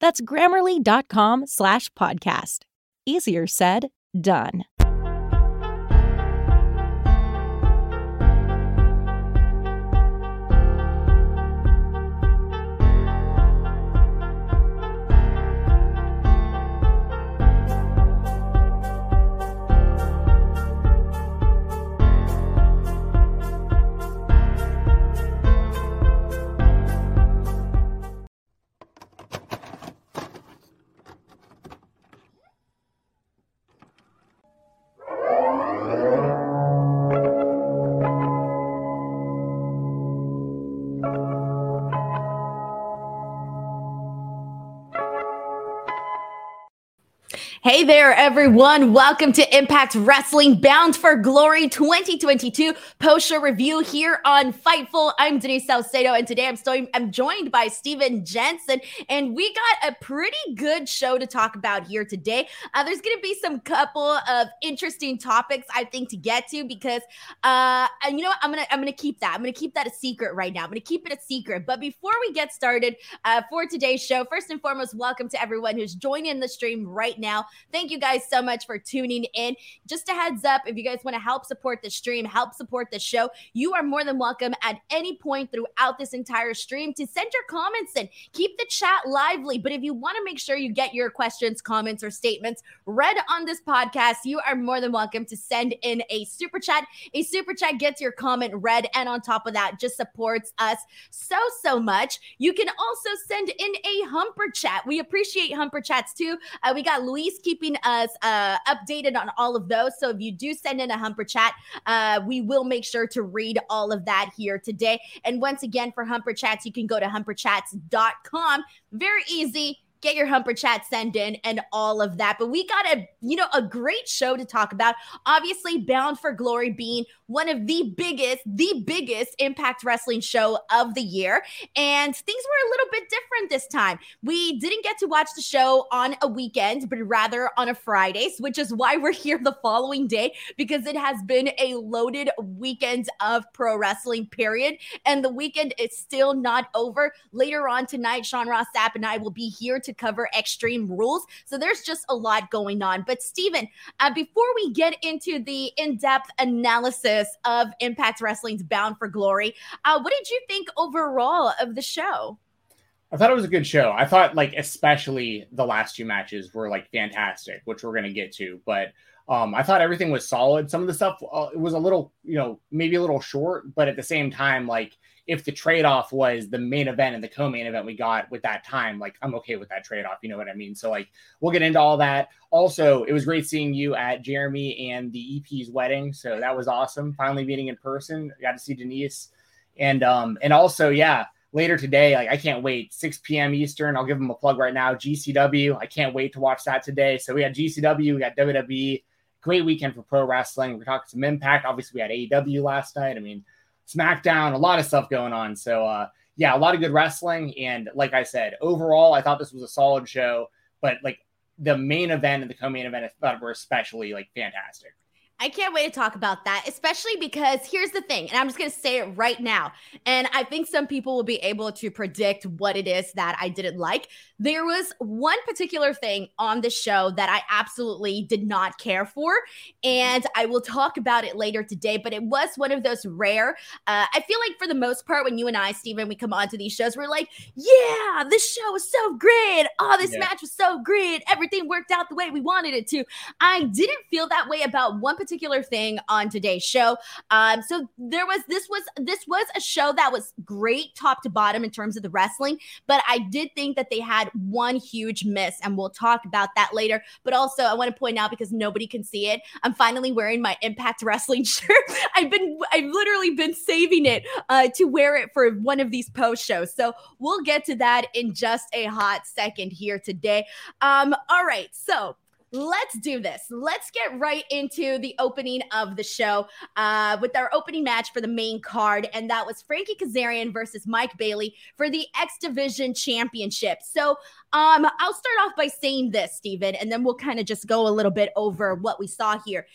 That's grammarly.com slash podcast. Easier said, done. Hey there, everyone. Welcome to Impact Wrestling Bound for Glory 2022 post show review here on Fightful. I'm Denise Salcedo, and today I'm, still, I'm joined by Stephen Jensen. And we got a pretty good show to talk about here today. Uh, there's going to be some couple of interesting topics, I think, to get to because, uh, and you know what? I'm going to I'm gonna keep that. I'm going to keep that a secret right now. I'm going to keep it a secret. But before we get started uh, for today's show, first and foremost, welcome to everyone who's joining the stream right now. Thank you guys so much for tuning in. Just a heads up if you guys want to help support the stream, help support the show, you are more than welcome at any point throughout this entire stream to send your comments in. Keep the chat lively. But if you want to make sure you get your questions, comments, or statements read on this podcast, you are more than welcome to send in a super chat. A super chat gets your comment read, and on top of that, just supports us so, so much. You can also send in a humper chat. We appreciate humper chats too. Uh, we got Luis keeping us uh, updated on all of those. So if you do send in a Humper chat, uh, we will make sure to read all of that here today. And once again, for Humper chats, you can go to humperchats.com. Very easy get your humper chat send in and all of that. But we got a you know a great show to talk about. Obviously bound for glory being one of the biggest the biggest impact wrestling show of the year. And things were a little bit different this time. We didn't get to watch the show on a weekend but rather on a friday which is why we're here the following day because it has been a loaded weekend of pro wrestling period. And the weekend is still not over. Later on tonight sean ross sapp and i will be here to cover Extreme Rules. So there's just a lot going on. But Stephen, uh, before we get into the in-depth analysis of Impact Wrestling's Bound for Glory, uh, what did you think overall of the show? I thought it was a good show. I thought like especially the last two matches were like fantastic, which we're gonna get to. But um, I thought everything was solid. Some of the stuff uh, was a little, you know, maybe a little short, but at the same time, like if the trade off was the main event and the co main event we got with that time, like I'm okay with that trade off. You know what I mean? So, like, we'll get into all that. Also, it was great seeing you at Jeremy and the EP's wedding. So that was awesome. Finally meeting in person. got to see Denise. And, um, and also, yeah, later today, like, I can't wait. 6 p.m. Eastern. I'll give them a plug right now. GCW. I can't wait to watch that today. So we got GCW, we got WWE. Great weekend for pro wrestling. We're talking some impact. Obviously, we had AEW last night. I mean, SmackDown, a lot of stuff going on. So uh, yeah, a lot of good wrestling. And like I said, overall, I thought this was a solid show. But like the main event and the co-main event I thought were especially like fantastic. I can't wait to talk about that, especially because here's the thing, and I'm just going to say it right now. And I think some people will be able to predict what it is that I didn't like. There was one particular thing on the show that I absolutely did not care for, and I will talk about it later today. But it was one of those rare. Uh, I feel like for the most part, when you and I, Stephen, we come onto these shows, we're like, "Yeah, this show was so great. Oh, this yeah. match was so great. Everything worked out the way we wanted it to." I didn't feel that way about one particular thing on today's show. Um, so there was this was this was a show that was great top to bottom in terms of the wrestling, but I did think that they had one huge miss, and we'll talk about that later. But also, I want to point out because nobody can see it, I'm finally wearing my Impact Wrestling shirt. I've been I've literally been saving it uh, to wear it for one of these post shows. So we'll get to that in just a hot second here today. Um, all right, so let's do this. Let's get right into the opening of the show uh, with our opening match for the main card. And that was Frankie Kazarian versus Mike Bailey for the X Division Championship. So um, I'll start off by saying this, Stephen, and then we'll kind of just go a little bit over what we saw here.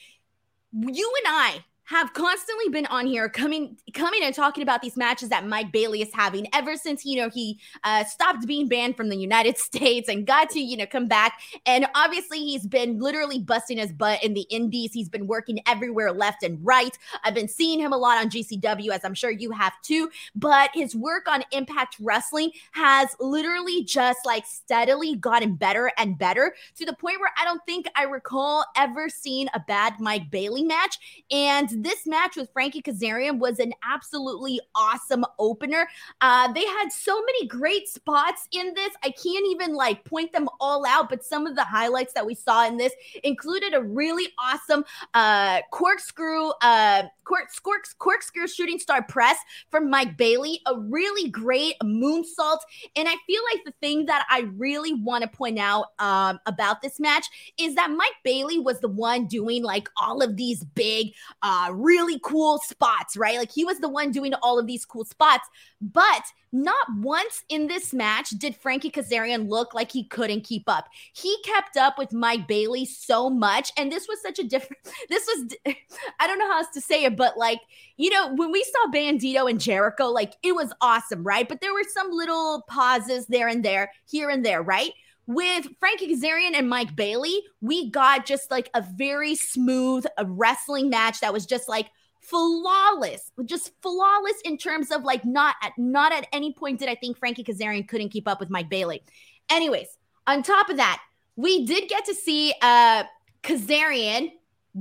You and I have constantly been on here coming coming and talking about these matches that Mike Bailey is having ever since you know he uh, stopped being banned from the United States and got to you know come back. And obviously he's been literally busting his butt in the indies. He's been working everywhere left and right. I've been seeing him a lot on GCW as I'm sure you have too. But his work on Impact Wrestling has literally just like steadily gotten better and better to the point where I don't think I recall ever seeing a bad Mike Bailey match. And this match with Frankie Kazarian was an absolutely awesome opener. Uh, they had so many great spots in this. I can't even like point them all out, but some of the highlights that we saw in this included a really awesome uh, corkscrew, uh, cork, cork, corkscrew shooting star press from Mike Bailey, a really great moonsault. And I feel like the thing that I really want to point out um, about this match is that Mike Bailey was the one doing like all of these big, uh, really cool spots, right? Like he was the one doing all of these cool spots. But not once in this match did Frankie Kazarian look like he couldn't keep up. He kept up with Mike Bailey so much. And this was such a different, this was, I don't know how else to say it, but like, you know, when we saw Bandito and Jericho, like it was awesome, right? But there were some little pauses there and there, here and there, right? With Frankie Kazarian and Mike Bailey, we got just like a very smooth a wrestling match that was just like flawless, just flawless in terms of like not at not at any point did I think Frankie Kazarian couldn't keep up with Mike Bailey. Anyways, on top of that, we did get to see uh Kazarian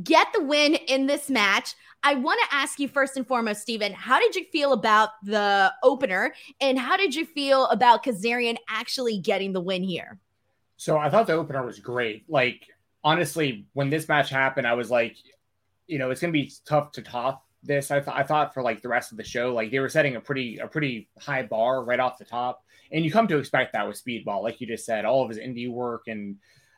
get the win in this match. I want to ask you first and foremost, Stephen, how did you feel about the opener and how did you feel about Kazarian actually getting the win here? So I thought the opener was great. Like honestly, when this match happened, I was like, you know, it's gonna be tough to top this. I thought I thought for like the rest of the show, like they were setting a pretty a pretty high bar right off the top, and you come to expect that with Speedball, like you just said, all of his indie work and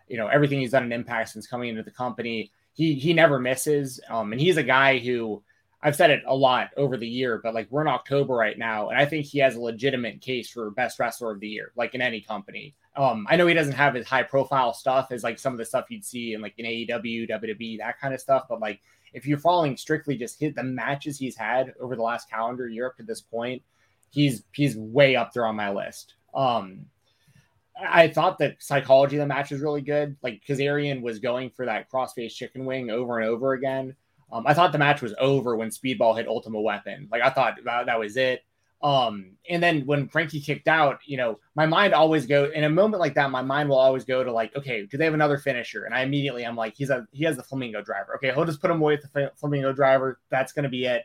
you know everything he's done in Impact since coming into the company. He he never misses, um, and he's a guy who I've said it a lot over the year, but like we're in October right now, and I think he has a legitimate case for best wrestler of the year, like in any company. Um, I know he doesn't have as high profile stuff as like some of the stuff you'd see in like in AEW, WWE, that kind of stuff. But like if you're following strictly just hit the matches he's had over the last calendar year up to this point, he's he's way up there on my list. Um, I thought that psychology of the match was really good. Like because Kazarian was going for that crossface chicken wing over and over again. Um, I thought the match was over when Speedball hit Ultimate Weapon. Like I thought that, that was it. Um, and then when Frankie kicked out, you know, my mind always go in a moment like that, my mind will always go to like, okay, do they have another finisher? And I immediately I'm like, he's a he has the flamingo driver. Okay, he'll just put him away with the flamingo driver. That's gonna be it.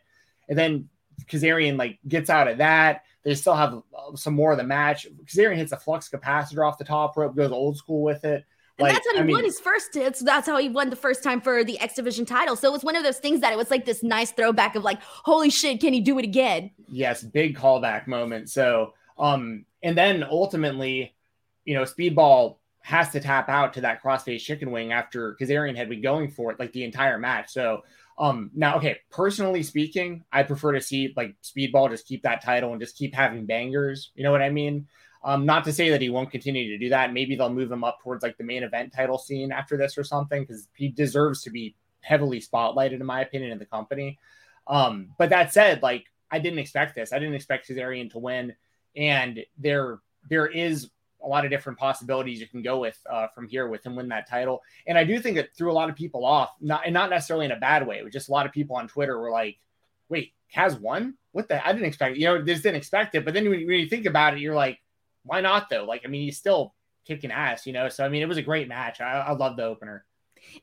And then Kazarian like gets out of that. They still have uh, some more of the match. Kazarian hits a flux capacitor off the top rope, goes old school with it. And like, that's how he I mean, won his first hits. That's how he won the first time for the X Division title. So it was one of those things that it was like this nice throwback of like, holy shit, can he do it again? Yes, big callback moment. So, um, and then ultimately, you know, Speedball has to tap out to that crossface chicken wing after Kazarian had been going for it like the entire match. So, um, now, okay, personally speaking, I prefer to see like Speedball just keep that title and just keep having bangers. You know what I mean? Um, not to say that he won't continue to do that. Maybe they'll move him up towards like the main event title scene after this or something because he deserves to be heavily spotlighted, in my opinion, in the company. Um, but that said, like I didn't expect this. I didn't expect Kazarian to win, and there there is a lot of different possibilities you can go with uh, from here with him win that title. And I do think it threw a lot of people off, not and not necessarily in a bad way. It just a lot of people on Twitter were like, "Wait, Kaz won? What the? I didn't expect. It. You know, this didn't expect it." But then when, when you think about it, you're like, "Why not though?" Like, I mean, he's still kicking ass, you know. So I mean, it was a great match. I, I love the opener.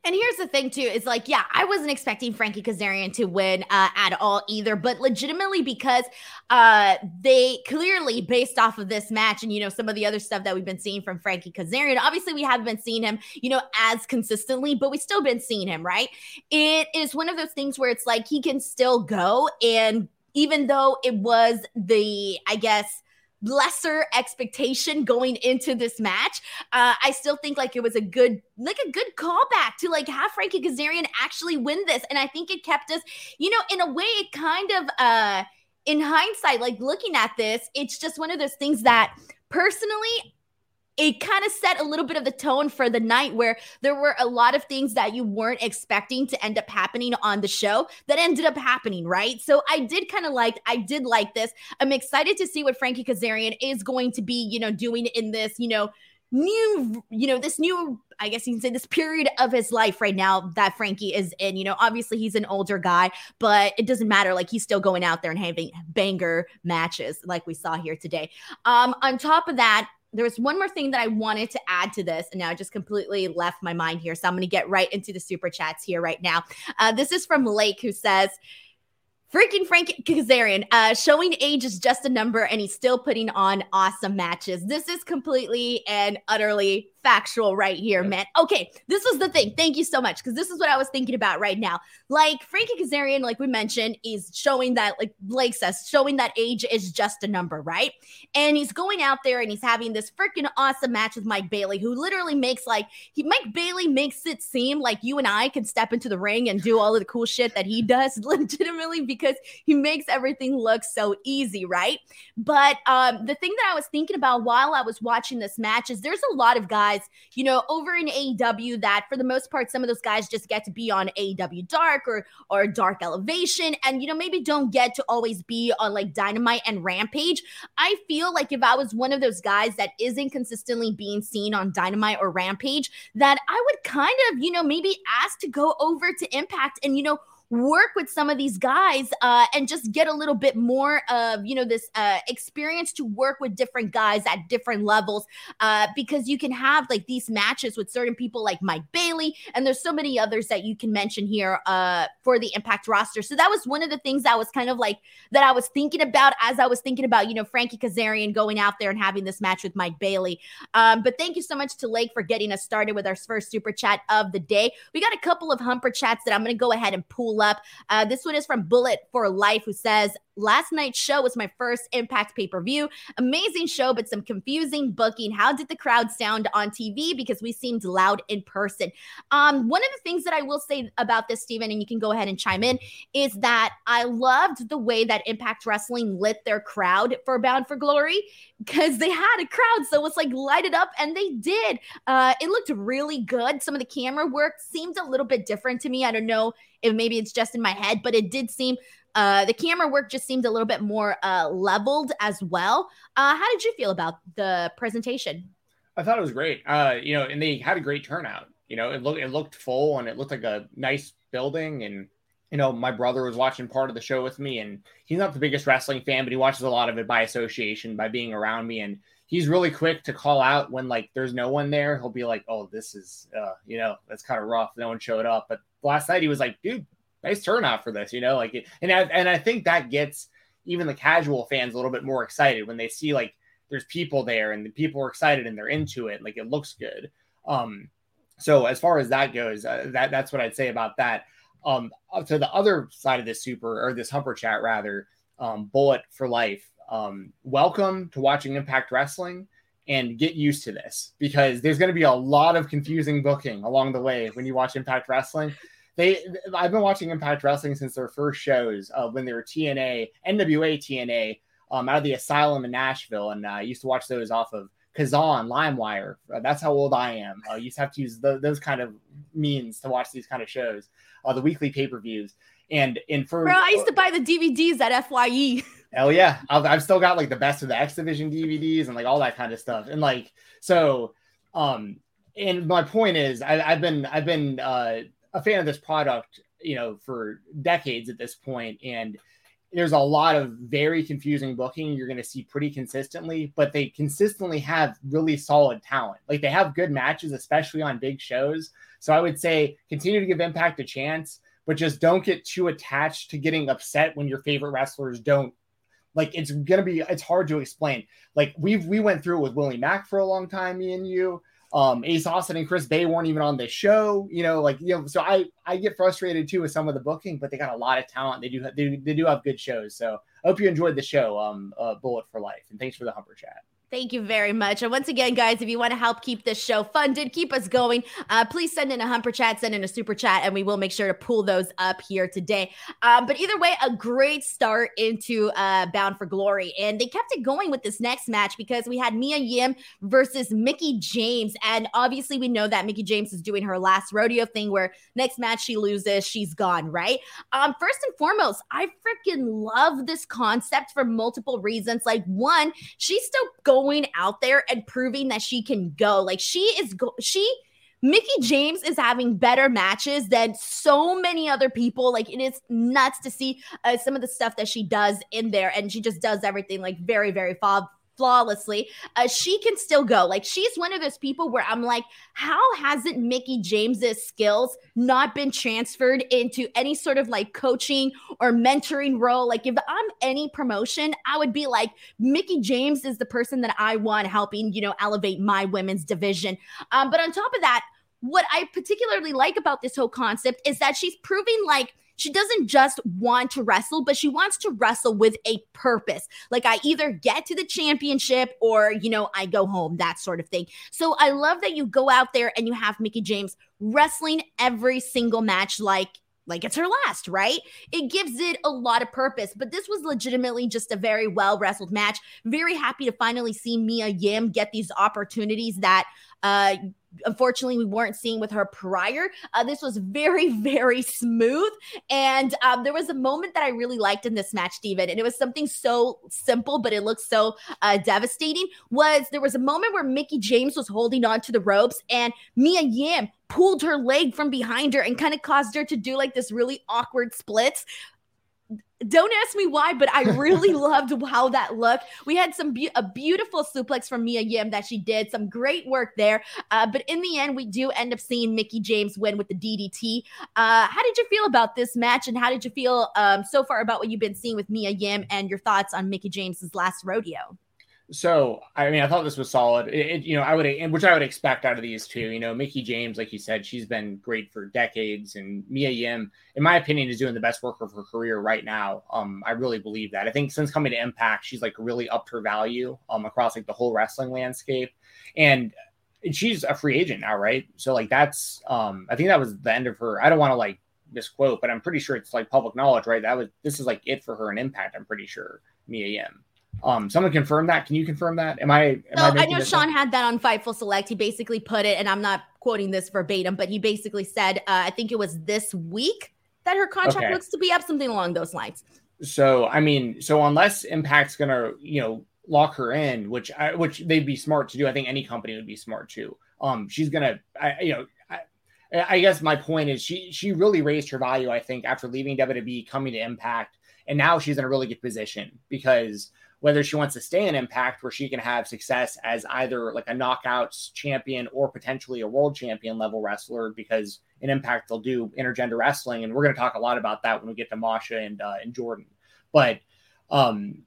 And here's the thing, too, is like, yeah, I wasn't expecting Frankie Kazarian to win uh, at all either, but legitimately because uh, they clearly, based off of this match and, you know, some of the other stuff that we've been seeing from Frankie Kazarian, obviously we haven't been seeing him, you know, as consistently, but we've still been seeing him, right? It is one of those things where it's like he can still go. And even though it was the, I guess, lesser expectation going into this match. Uh, I still think like it was a good, like a good callback to like have Frankie Kazarian actually win this. And I think it kept us, you know, in a way, it kind of, uh, in hindsight, like looking at this, it's just one of those things that personally it kind of set a little bit of the tone for the night where there were a lot of things that you weren't expecting to end up happening on the show that ended up happening, right? So I did kind of like, I did like this. I'm excited to see what Frankie Kazarian is going to be, you know, doing in this, you know, new, you know, this new, I guess you can say this period of his life right now that Frankie is in. You know, obviously he's an older guy, but it doesn't matter. Like he's still going out there and having banger matches like we saw here today. Um, on top of that, there was one more thing that I wanted to add to this, and now I just completely left my mind here. So I'm going to get right into the super chats here right now. Uh, this is from Lake, who says, Freaking Frank Kazarian, uh, showing age is just a number, and he's still putting on awesome matches. This is completely and utterly factual right here, man. Okay, this was the thing. Thank you so much because this is what I was thinking about right now. Like Frankie Kazarian, like we mentioned, is showing that, like Blake says, showing that age is just a number, right? And he's going out there and he's having this freaking awesome match with Mike Bailey, who literally makes like he Mike Bailey makes it seem like you and I can step into the ring and do all of the cool shit that he does legitimately because he makes everything look so easy, right? But um, the thing that I was thinking about while I was watching this match is there's a lot of guys you know, over in AEW that for the most part, some of those guys just get to be on AEW Dark or or Dark Elevation, and you know, maybe don't get to always be on like Dynamite and Rampage. I feel like if I was one of those guys that isn't consistently being seen on Dynamite or Rampage, that I would kind of, you know, maybe ask to go over to Impact and you know work with some of these guys uh, and just get a little bit more of you know this uh, experience to work with different guys at different levels uh, because you can have like these matches with certain people like Mike Bailey and there's so many others that you can mention here uh, for the Impact roster. So that was one of the things that was kind of like that I was thinking about as I was thinking about you know Frankie Kazarian going out there and having this match with Mike Bailey. Um, but thank you so much to Lake for getting us started with our first super chat of the day. We got a couple of humper chats that I'm going to go ahead and pull up. Uh, this one is from Bullet for Life, who says, Last night's show was my first Impact pay per view. Amazing show, but some confusing booking. How did the crowd sound on TV? Because we seemed loud in person. Um, one of the things that I will say about this, Stephen, and you can go ahead and chime in, is that I loved the way that Impact Wrestling lit their crowd for Bound for Glory because they had a crowd. So it's like lighted up, and they did. Uh, it looked really good. Some of the camera work seemed a little bit different to me. I don't know if maybe it's just in my head, but it did seem uh, the camera work just seemed a little bit more uh, leveled as well. Uh, how did you feel about the presentation? I thought it was great. Uh, you know, and they had a great turnout. You know, it looked it looked full and it looked like a nice building. And you know, my brother was watching part of the show with me, and he's not the biggest wrestling fan, but he watches a lot of it by association, by being around me. And he's really quick to call out when like there's no one there. He'll be like, "Oh, this is, uh, you know, that's kind of rough. No one showed up." But last night he was like, "Dude, nice turnout for this, you know, like, it, and I, and I think that gets even the casual fans a little bit more excited when they see like there's people there and the people are excited and they're into it, like it looks good. Um, so as far as that goes, uh, that that's what I'd say about that. Um, to the other side of this super or this humper chat rather, um, bullet for life. Um, welcome to watching Impact Wrestling and get used to this because there's going to be a lot of confusing booking along the way when you watch Impact Wrestling they I've been watching Impact Wrestling since their first shows uh, when they were TNA, NWA TNA, um, out of the Asylum in Nashville, and uh, I used to watch those off of Kazaa, LimeWire. Uh, that's how old I am. Uh, you used to have to use the, those kind of means to watch these kind of shows, uh, the weekly pay per views. And and for Bro, I used to buy the DVDs at FYE. Hell yeah, I've, I've still got like the best of the X Division DVDs and like all that kind of stuff. And like so, um, and my point is, I, have been I've been uh, a fan of this product, you know, for decades at this point, and there's a lot of very confusing booking you're going to see pretty consistently, but they consistently have really solid talent. Like they have good matches, especially on big shows. So I would say continue to give Impact a chance, but just don't get too attached to getting upset when your favorite wrestlers don't. Like it's gonna be, it's hard to explain. Like we've we went through it with Willie Mack for a long time, me and you. Um, Ace Austin and Chris Bey weren't even on the show, you know, like you know, so I I get frustrated too with some of the booking, but they got a lot of talent. They do they, they do have good shows. So I hope you enjoyed the show, um, uh, Bullet for Life, and thanks for the Humper Chat. Thank you very much. And once again, guys, if you want to help keep this show funded, keep us going, uh, please send in a humper chat, send in a super chat, and we will make sure to pull those up here today. Um, but either way, a great start into uh, Bound for Glory. And they kept it going with this next match because we had Mia Yim versus Mickie James. And obviously, we know that Mickie James is doing her last rodeo thing where next match she loses, she's gone, right? Um, first and foremost, I freaking love this concept for multiple reasons. Like, one, she's still going going out there and proving that she can go. Like she is go- she Mickie James is having better matches than so many other people. Like it is nuts to see uh, some of the stuff that she does in there, and she just does everything like very, very fab- flawlessly, uh, she can still go. Like she's one of those people where I'm like, how hasn't Mickie James's skills not been transferred into any sort of like coaching or mentoring role? Like if I'm any promotion, I would be like, Mickie James is the person that I want helping, you know, elevate my women's division. Um, but on top of that, what I particularly like about this whole concept is that she's proving like she doesn't just want to wrestle, but she wants to wrestle with a purpose. Like I either get to the championship or, you know, I go home, that sort of thing. So I love that you go out there and you have Mickie James wrestling every single match like like it's her last, right? It gives it a lot of purpose. But this was legitimately just a very well wrestled match. Very happy to finally see Mia Yim get these opportunities that uh unfortunately we weren't seeing with her prior. Uh, this was very, very smooth. And um, there was a moment that I really liked in this match, Stephen, and it was something so simple, but it looked so uh, devastating. Was there was a moment where Mickie James was holding on to the ropes and Mia Yim pulled her leg from behind her and kind of caused her to do like this really awkward splits don't ask me why, but I really loved how that looked. We had some be- a beautiful suplex from Mia Yim that she did, some great work there. Uh, but in the end, we do end up seeing Mickie James win with the DDT. Uh, how did you feel about this match, and how did you feel um, so far about what you've been seeing with Mia Yim and your thoughts on Mickie James's last rodeo? So, I mean, I thought this was solid. It, it, you know, I would, which I would expect out of these two. You know, Mickie James, like you said, she's been great for decades, and Mia Yim, in my opinion, is doing the best work of her career right now. Um, I really believe that. I think since coming to Impact, she's like really upped her value um across like the whole wrestling landscape, and she's a free agent now, right? So like that's um, I think that was the end of her. I don't want to like misquote, but I'm pretty sure it's like public knowledge, right? That was this is like it for her in Impact. I'm pretty sure Mia Yim. Um, someone confirm that. Can you confirm that? Am I? Am I, I, know Sean up? had that on Fightful Select. He basically put it, and I'm not quoting this verbatim, but he basically said, uh, I think it was this week that her contract okay. looks to be up, something along those lines. So, I mean, so unless Impact's gonna, you know, lock her in, which I, which they'd be smart to do. I think any company would be smart to. Um, she's gonna, I, you know, I, I guess my point is she she really raised her value. I think after leaving WWE, coming to Impact, and now she's in a really good position because whether she wants to stay in Impact where she can have success as either like a knockouts champion or potentially a world champion level wrestler because in Impact they'll do intergender wrestling and we're going to talk a lot about that when we get to Masha and uh, and Jordynne. But um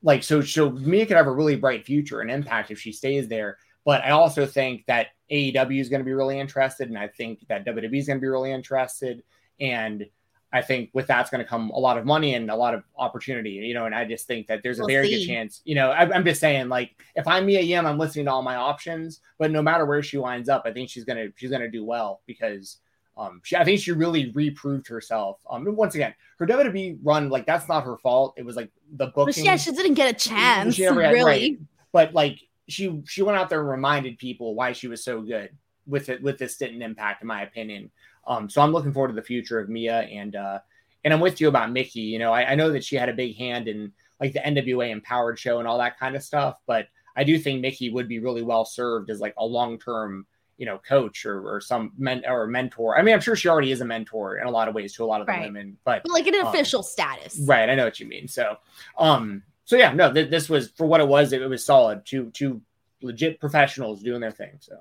like so so Mia could have a really bright future in Impact if she stays there. But I also think that AEW is going to be really interested, and I think that WWE is going to be really interested. And I think with that's going to come a lot of money and a lot of opportunity, you know. And I just think that there's a we'll very see. good chance, you know. I, am just saying, like, if I'm Mia Yim, I'm listening to all my options. But no matter where she winds up, I think she's gonna she's gonna do well because um, she, I think she really reproved herself. Um, once again, her WWE run, like that's not her fault. It was like the booking. yeah, she didn't get a chance, She never had- really. right. But like she she went out there and reminded people why she was so good with it with this didn't impact, in my opinion. Um, so I'm looking forward to the future of Mia and uh and I'm with you about Mickie. You know, I, I know that she had a big hand in like the NWA Empowered show and all that kind of stuff, but I do think Mickie would be really well served as like a long term you know, coach or, or some men or mentor. I mean, I'm sure she already is a mentor in a lot of ways to a lot of the Right. women, but But like an Um, official status. Right, I know what you mean. So, um, so yeah, no, th- this was for what it was. It, it was solid. Two two legit professionals doing their thing. So,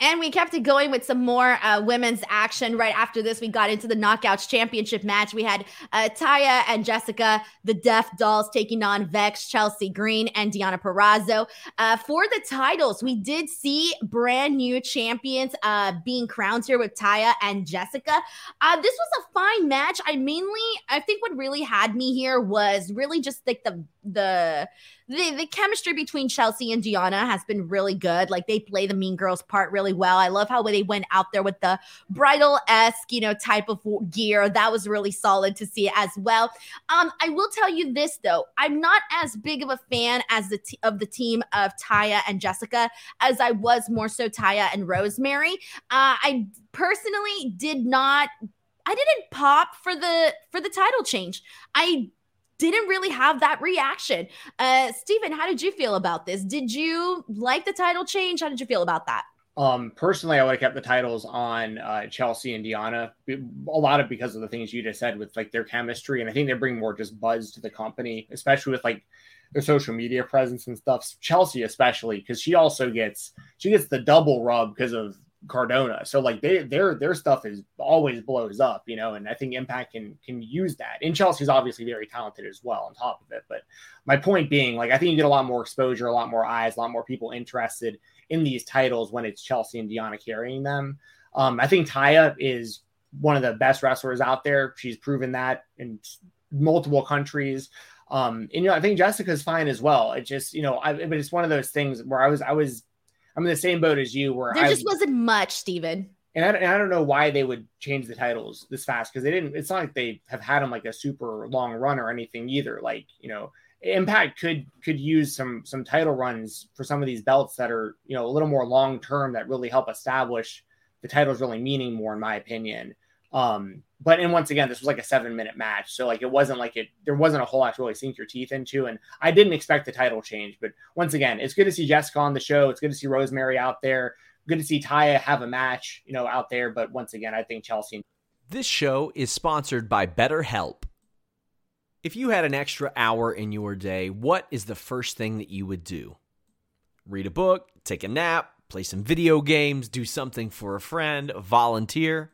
And we kept it going with some more uh, women's action. Right after this, we got into the Knockouts Championship match. We had uh, Taya and Jessica, the Death Dollz, taking on Vex, Chelsea Green, and Deonna Purrazzo. Uh, for the titles, we did see brand new champions uh, being crowned here with Taya and Jessica. Uh, this was a fine match. I mainly, I think what really had me here was really just like the the the, the chemistry between Chelsea and Deonna has been really good. Like they play the Mean Girls part really well. I love how they went out there with the bridal esque, you know, type of gear. That was really solid to see as well. Um, I will tell you this though, I'm not as big of a fan as the t- of the team of Taya and Jessica as I was more so Taya and Rosemary. Uh, I personally did not. I didn't pop for the for the title change. I didn't really have that reaction. Uh, Stephen, how did you feel about this? Did you like the title change? How did you feel about that? um, personally, I would have kept the titles on uh, Chelsea and Deonna. A lot of because of the things you just said with like their chemistry, and I think they bring more just buzz to the company, especially with like their social media presence and stuff. Chelsea, especially because she also gets she gets the double rub because of Cardona. So like they their their stuff is always blows up, you know, and I think Impact can can use that. And Chelsea's obviously very talented as well on top of it. But my point being, like I think you get a lot more exposure, a lot more eyes, a lot more people interested in these titles when it's Chelsea and Deonna carrying them. Um, I think Taya is one of the best wrestlers out there. She's proven that in multiple countries. Um, and you know, I think Jessica's fine as well. It just, you know, I, but it's one of those things where I was, I was, I'm in the same boat as you, where There I just wasn't much, Stephen. and I, and I don't know why they would change the titles this fast because they didn't. It's not like they have had them like a super long run or anything either. Like you know, Impact could could use some some title runs for some of these belts that are you know a little more long term that really help establish the titles really meaning more, in my opinion. Um, but and once again, this was like a seven minute match, so like it wasn't like it. There wasn't a whole lot to really sink your teeth into, and I didn't expect the title change. But once again, it's good to see Jessica on the show. It's good to see Rosemary out there. Good to see Taya have a match, you know, out there. But once again, I think Chelsea. This show is sponsored by BetterHelp. If you had an extra hour in your day, what is the first thing that you would do? Read a book, take a nap, play some video games, do something for a friend, volunteer.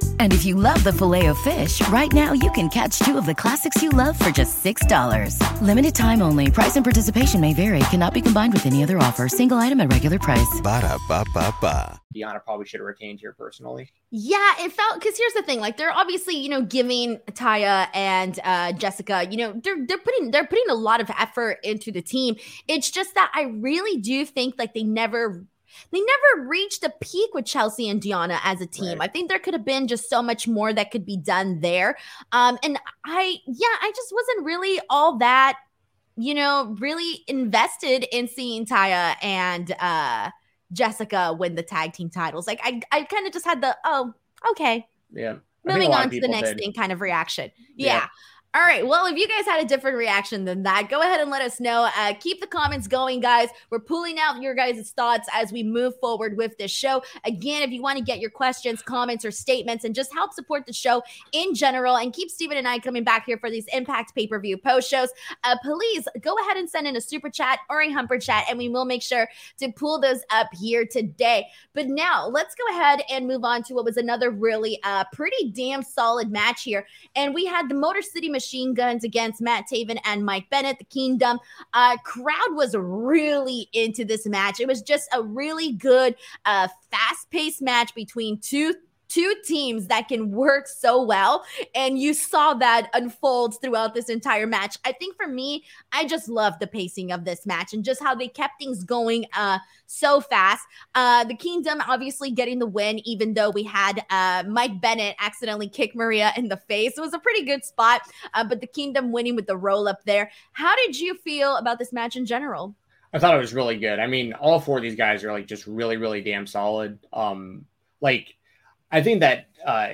And if you love the filet of fish, right now you can catch two of the classics you love for just $6. Limited time only. Price and participation may vary. Cannot be combined with any other offer. Single item at regular price. Ba da ba ba ba. Deonna probably should have retained here personally. Yeah, it felt because here's the thing: like they're obviously you know giving Taya and uh, Jessica, you know they're they're putting they're putting a lot of effort into the team. It's just that I really do think like they never they never reached a peak with Chelsea and Deonna as a team. Right. I think there could have been just so much more that could be done there. Um, and I, yeah, I just wasn't really all that, you know, really invested in seeing Taya and uh, Jessica win the tag team titles. Like I, I kind of just had the oh, okay, Yeah. I think a moving on to the next did. thing kind of reaction. Yeah. Yeah. All right. Well, if you guys had a different reaction than that, go ahead and let us know. Uh, keep the comments going, guys. We're pulling out your guys' thoughts as we move forward with this show. Again, if you want to get your questions, comments, or statements and just help support the show in general and keep Stephen and I coming back here for these Impact pay per view post shows, uh, please go ahead and send in a super chat or a humper chat, and we will make sure to pull those up here today. But now let's go ahead and move on to what was another really uh, pretty damn solid match here. And we had the Motor City Machine Machine guns against Matt Taven and Mike Bennett, the Kingdom. Uh, crowd was really into this match. It was just a really good, uh, fast paced match between two. Two teams that can work so well. And you saw that unfold throughout this entire match. I think for me, I just love the pacing of this match and just how they kept things going uh, so fast. Uh, the Kingdom obviously getting the win, even though we had uh, Mike Bennett accidentally kick Maria in the face. It was a pretty good spot, uh, but the Kingdom winning with the roll up there. How did you feel about this match in general? I thought it was really good. I mean, all four of these guys are like just really, really damn solid. Um, like I think that uh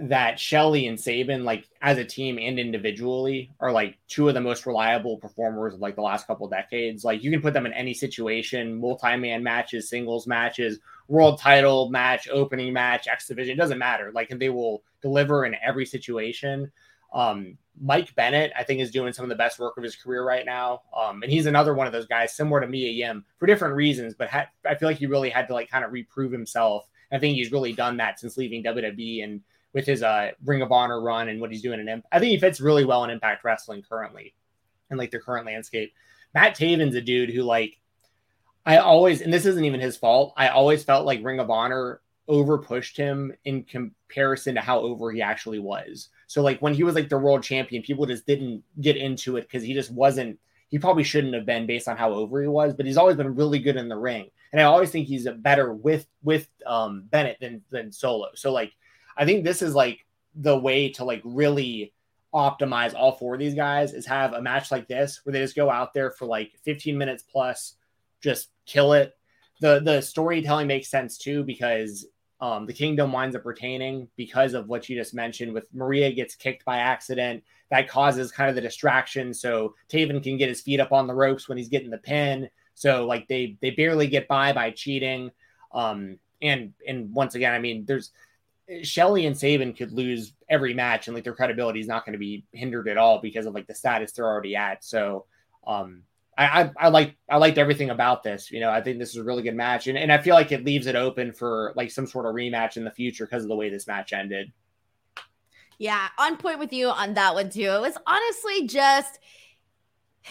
that Shelley and Sabin, like as a team and individually, are like two of the most reliable performers of like the last couple decades. Like you can put them in any situation, multi-man matches, singles matches, world title match, opening match, X division. It doesn't matter. Like they will deliver in every situation. Um, Mike Bennett, I think, is doing some of the best work of his career right now. Um, and he's another one of those guys, similar to Mia Yim, for different reasons, but ha- I feel like he really had to like kind of reprove himself. I think he's really done that since leaving WWE and with his uh, Ring of Honor run and what he's doing in Imp- I think he fits really well in Impact Wrestling currently, and like their current landscape. Matt Taven's a dude who like I always, and this isn't even his fault. I always felt like Ring of Honor over pushed him in comparison to how over he actually was. So like when he was like the world champion, people just didn't get into it because he just wasn't. He probably shouldn't have been based on how over he was, but he's always been really good in the ring. And I always think he's a better with with um, Bennett than than solo. So like I think this is like the way to like really optimize all four of these guys is have a match like this where they just go out there for like 15 minutes plus, just kill it. The the storytelling makes sense too because um, the kingdom winds up retaining because of what you just mentioned with Maria gets kicked by accident. That causes kind of the distraction. So Taven can get his feet up on the ropes when he's getting the pin. So like they they barely get by by cheating. Um, and and once again, I mean, there's Shelley and Sabin could lose every match, and like their credibility is not going to be hindered at all because of like the status they're already at. So, um, I, I I like I liked everything about this. You know, I think this is a really good match, and and I feel like it leaves it open for like some sort of rematch in the future because of the way this match ended. Yeah, on point with you on that one too. It was honestly just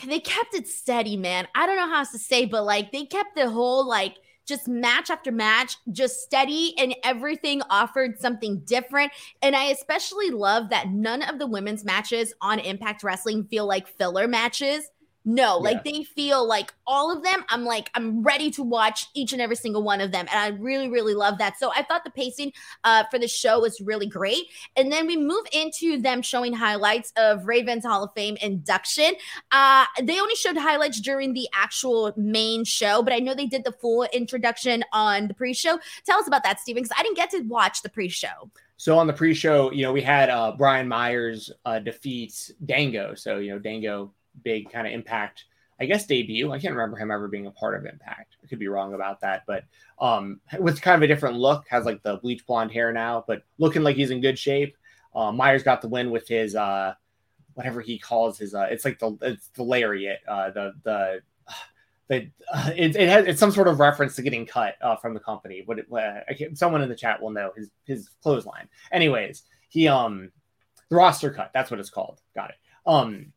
they kept it steady, man. I don't know how else to say, but like they kept the whole like just match after match just steady and everything offered something different and i especially love that none of the women's matches on impact wrestling feel like filler matches no, like they feel like all of them. I'm like, I'm ready to watch each and every single one of them. And I really, really love that. So I thought the pacing uh, for the show was really great. And then we move into them showing highlights of Raven's Hall of Fame induction. Uh, they only showed highlights during the actual main show, but I know they did the full introduction on the pre show. Tell us about that, Stephen, because I didn't get to watch the pre show. So on the pre-show, you know, we had uh, Brian Myers uh, defeat Dango. So you know, Dango big kind of impact i guess debut i can't remember him ever being a part of impact i could be wrong about that but um with kind of a different look has like the bleach blonde hair now but looking like he's in good shape uh, myers got the win with his uh whatever he calls his uh it's like the it's the lariat uh the the that uh, it, it has it's some sort of reference to getting cut uh, from the company. What uh, someone in the chat will know his his clothesline. Anyways, he um the roster cut. That's what it's called. Got it. Um,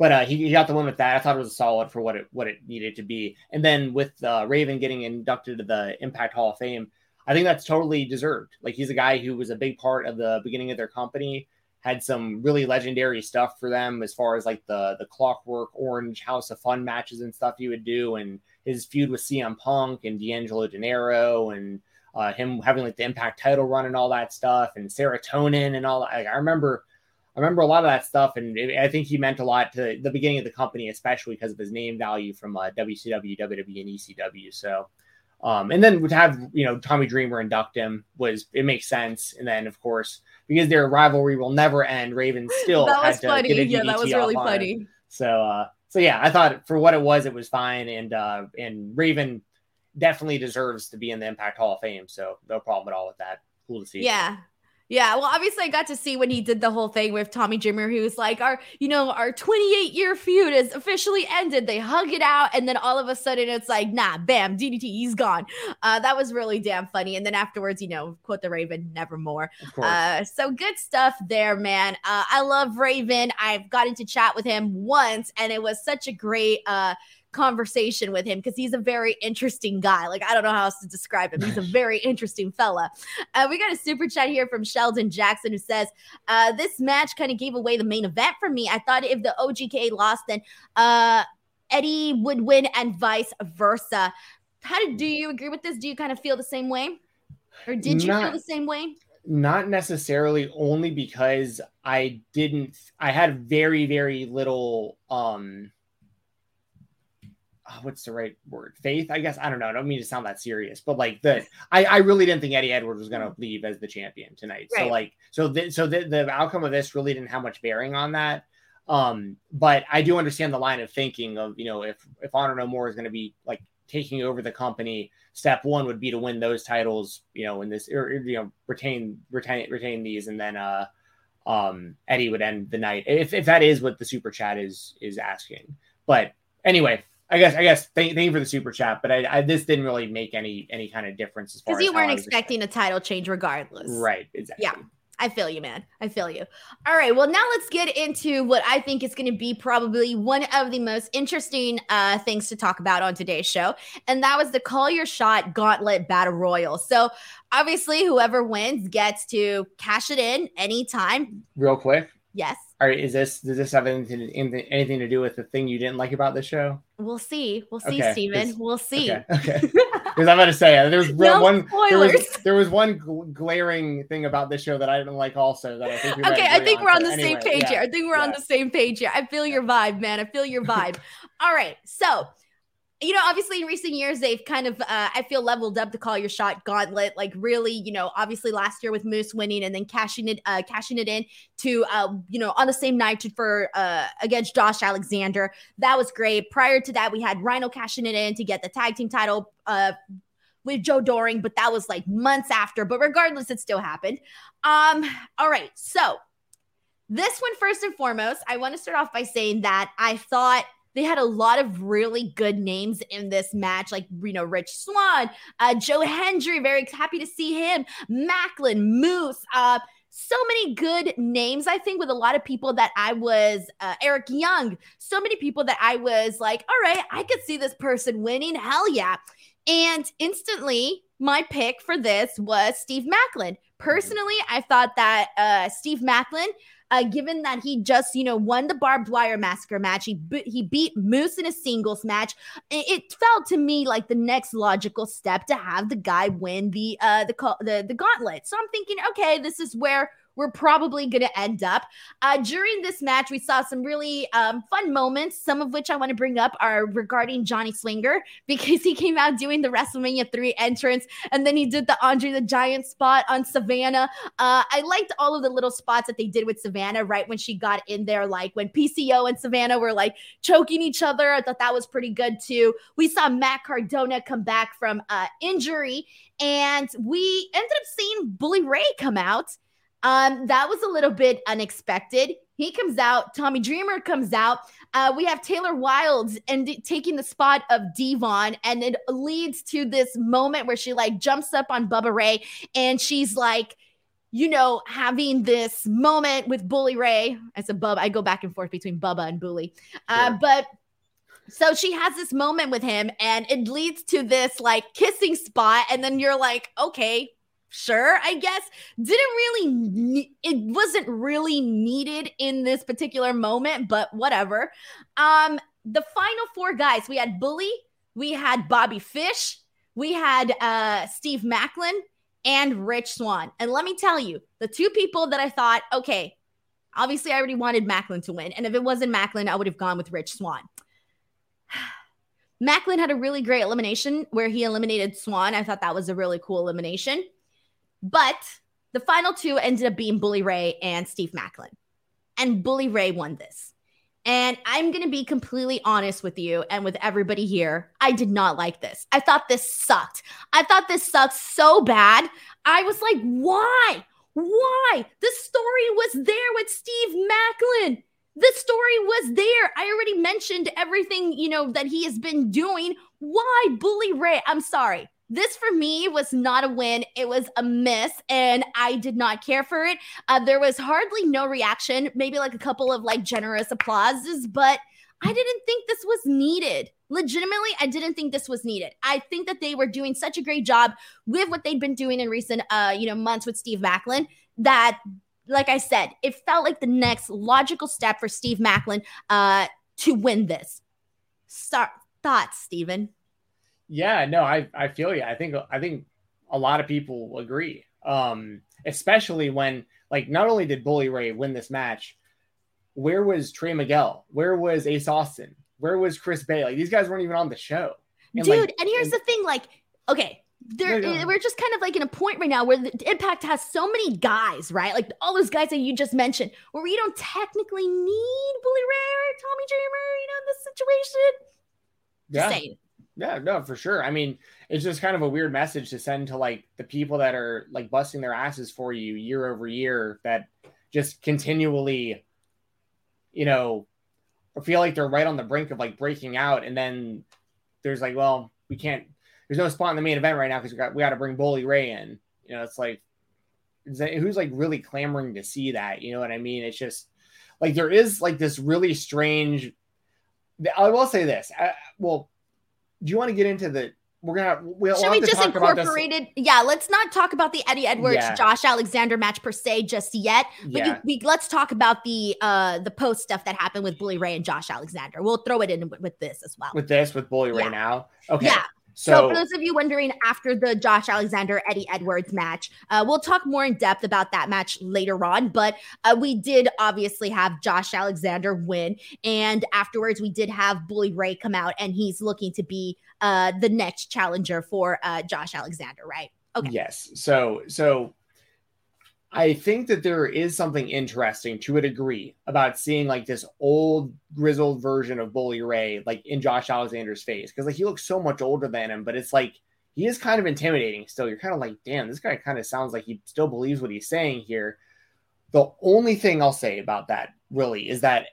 but uh, he, he got the win with that. I thought it was solid for what it what it needed to be. And then with uh, Raven getting inducted to the Impact Hall of Fame, I think that's totally deserved. Like he's a guy who was a big part of the beginning of their company had some really legendary stuff for them as far as like the the Clockwork Orange House of Fun matches and stuff he would do, and his feud with CM Punk and D'Angelo Dinero, and uh, him having like the Impact title run and all that stuff, and serotonin and all. That. Like, I remember, I remember a lot of that stuff, and it, I think he meant a lot to the beginning of the company, especially because of his name value from uh, WCW, WWE, and ECW. So. Um, and then to have you know Tommy Dreamer induct him was it makes sense. And then of course because their rivalry will never end. Raven still that was funny. yeah, that was really funny. So, uh, so yeah, I thought for what it was, it was fine, and uh, and Raven definitely deserves to be in the Impact Hall of Fame. So no problem at all with that. Cool to see. Yeah, yeah, well, obviously, I got to see when he did the whole thing with Tommy Dreamer, who was like, "Our, you know, our 28 year feud is officially ended." They hug it out, and then all of a sudden, it's like, "Nah, bam, DDT, he's gone." Uh, that was really damn funny. And then afterwards, you know, quote the Raven, "Nevermore." Uh, so good stuff there, man. Uh, I love Raven. I've gotten to chat with him once, and it was such a great. Uh, conversation with him because he's a very interesting guy. Like, I don't know how else to describe him. He's a very interesting fella. Uh, we got a super chat here from Sheldon Jackson who says, uh, This match kind of gave away the main event for me. I thought if the OGK lost, then uh, Eddie would win and vice versa. How did, do you agree with this? Do you kind of feel the same way? Or did you Not- feel the same way? not necessarily only because I didn't I had very very little um what's the right word? Faith, I guess. I don't know. I don't mean to sound that serious, but like the, I, I really didn't think Eddie Edwards was going to leave as the champion tonight. Right. So like, so the, so the, the outcome of this really didn't have much bearing on that. Um, but I do understand the line of thinking of, you know, if, if Honor No More is going to be like taking over the company, step one would be to win those titles, you know, in this, or, you know, retain, retain, retain these. And then, uh, um, Eddie would end the night if, if that is what the super chat is, is asking. But anyway, I guess I guess thank, thank you for the super chat, but I, I, this didn't really make any any kind of difference as far because you weren't expecting a title change regardless. Right. Exactly. Yeah. I feel you, man. I feel you. All right. Well, now let's get into what I think is going to be probably one of the most interesting uh, things to talk about on today's show. And that was the Call Your Shot Gauntlet Battle Royal. So, obviously, whoever wins gets to cash it in anytime. Real quick. Yes. All right, is this does this have anything anything to do with the thing you didn't like about the show? We'll see. We'll see, okay, Steven. We'll see. Okay. Because okay. I'm about to say there was no one there was, there was, one glaring thing about this show that I didn't like also that I think we Okay, I think on. we're on the anyway, same page yeah, here. I think we're yeah. on the same page here. I feel your vibe, man. I feel your vibe. All right. So you know, obviously in recent years, they've kind of, uh, I feel, leveled up the call your shot gauntlet. Like really, you know, obviously last year with Moose winning and then cashing it, uh, cashing it in to, uh, you know, on the same night for uh, against Josh Alexander. That was great. Prior to that, we had Rhino cashing it in to get the tag team title. Uh, with Joe Doering, but that was like months after. But regardless, it still happened. Um, all right. So this one, first and foremost, I want to start off by saying that I thought they had a lot of really good names in this match, like you know Rich Swann, uh, Joe Hendry. Very happy to see him. Maclin Moose. Uh, so many good names. I think with a lot of people that I was uh, Eric Young. So many people that I was like, all right, I could see this person winning. Hell yeah! And instantly, my pick for this was Steve Maclin. Personally, I thought that uh, Steve Maclin uh, given that he just, you know, won the barbed wire massacre match. He, he beat Moose in a singles match. It, it, felt to me like the next logical step to have the guy win the, uh, the, the, the gauntlet. So I'm thinking, okay, this is where we're probably going to end up. Uh, during this match, we saw some really um, fun moments, some of which I want to bring up are regarding Johnny Swinger because he came out doing the WrestleMania 3 entrance and then he did the Andre the Giant spot on Savannah. Uh, I liked all of the little spots that they did with Savannah right when she got in there, like when PCO and Savannah were like choking each other. I thought that was pretty good too. We saw Matt Cardona come back from uh, injury and we ended up seeing Bully Ray come out um, that was a little bit unexpected. He comes out, Tommy Dreamer comes out. Uh, we have Taylor Wilde and d- taking the spot of Devon, and it leads to this moment where she like jumps up on Bubba Ray and she's like, you know, having this moment with Bully Ray. I said Bubba. I go back and forth between Bubba and Bully, uh, Sure. but. So she has this moment with him, and it leads to this like kissing spot, and then you're like, okay, sure, I guess. Didn't really, it wasn't really needed in this particular moment, but whatever. Um, the final four guys, we had Bully, we had Bobby Fish, we had uh Steve Maclin, and Rich Swann. And let me tell you, the two people that I thought, okay, obviously I already wanted Maclin to win, and if it wasn't Maclin, I would have gone with Rich Swann. Maclin had a really great elimination where he eliminated Swann. I thought that was a really cool elimination. But the final two ended up being Bully Ray and Steve Maclin. And Bully Ray won this. And I'm going to be completely honest with you and with everybody here. I did not like this. I thought this sucked. I thought this sucked so bad. I was like, why? Why? The story was there with Steve Maclin. The story was there. I already mentioned everything, you know, that he has been doing. Why Bully Ray? I'm sorry. This for me was not a win. It was a miss, and I did not care for it. Uh, there was hardly no reaction, maybe like a couple of like generous applauses, but I didn't think this was needed. Legitimately, I didn't think this was needed. I think that they were doing such a great job with what they'd been doing in recent, uh, you know, months with Steve Maclin that like I said, it felt like the next logical step for Steve Maclin uh, to win this. Start thoughts, Steven. Yeah, no, I I feel you. I think I think a lot of people agree. Um, especially when like not only did Bully Ray win this match, where was Trey Miguel? Where was Ace Austin? Where was Chris Bey? Like these guys weren't even on the show. And, Dude, like, and here's and- the thing like, okay, there, we're just kind of like in a point right now where the Impact has so many guys, right? Like all those guys that you just mentioned, where we don't technically need Bully Ray or Tommy Dreamer, you know, in this situation. Just Yeah. saying. Yeah, no, for sure. I mean, it's just kind of a weird message to send to like the people that are like busting their asses for you year over year that just continually, you know, feel like they're right on the brink of like breaking out. And then there's like, well, we can't, there's no spot in the main event right now because we got, we got to bring Bully Ray in. You know, it's like, that, who's like really clamoring to see that? You know what I mean? It's just like there is like this really strange. I will say this. I, well, do you want to get into the? We're gonna. We'll, Should we just talk about this- incorporate it? Yeah, let's not talk about the Eddie Edwards Yeah. Josh Alexander match per se just yet. But Yeah. you, we, let's talk about the uh the post stuff that happened with Bully Ray and Josh Alexander. We'll throw it in with, with this as well. with this with Bully Yeah. right now. Okay. Yeah. So, So, for those of you wondering, after the Josh Alexander Eddie Edwards match, uh, we'll talk more in depth about that match later on. But uh, we did obviously have Josh Alexander win, and afterwards we did have Bully Ray come out, and he's looking to be uh, the next challenger for uh, Josh Alexander, right? Okay. yes. So so I think that there is something interesting to a degree about seeing like this old grizzled version of Bully Ray like in Josh Alexander's face because like he looks so much older than him, but it's like he is kind of intimidating still. You're kind of like, damn, this guy kind of sounds like he still believes what he's saying here. The only thing I'll say about that really is that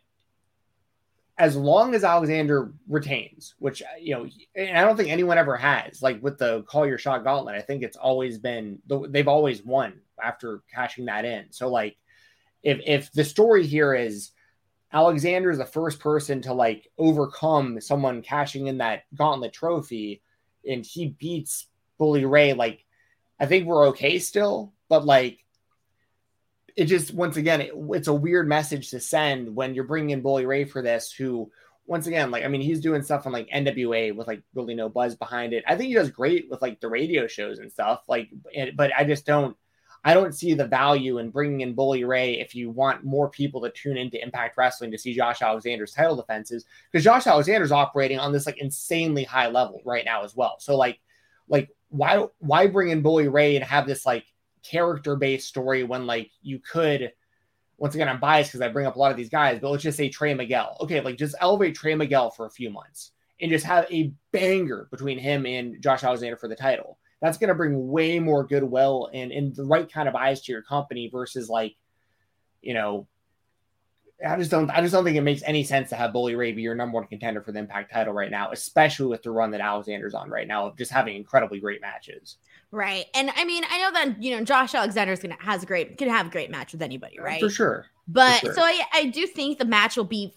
as long as Alexander retains, which uh, you know, and I don't think anyone ever has, like with the call your shot gauntlet, I think it's always been they've always won after cashing that in. So like, if if the story here is Alexander is the first person to like overcome someone cashing in that gauntlet trophy, and he beats Bully Ray, like I think we're okay still, but like it just once again it, it's a weird message to send when you're bringing in Bully Ray for this who once again like I mean he's doing stuff on like NWA with like really no buzz behind it. I think he does great with like the radio shows and stuff like but I just don't I don't see the value in bringing in Bully Ray if you want more people to tune into Impact Wrestling to see Josh Alexander's title defenses because Josh Alexander's operating on this like insanely high level right now as well. So like like why why bring in Bully Ray and have this like character based story when like you could once again I'm biased because I bring up a lot of these guys, but let's just say Trey Miguel. Okay, like just elevate Trey Miguel for a few months and just have a banger between him and Josh Alexander for the title. That's gonna bring way more goodwill and, and the right kind of eyes to your company versus like, you know, I just don't. I just don't think it makes any sense to have Bully Ray be your number one contender for the Impact title right now, especially with the run that Alexander's on right now of just having incredibly great matches. Right, and I mean, I know that you know Josh Alexander's gonna has a great can have a great match with anybody, right? For sure. But For sure. so I, I do think the match will be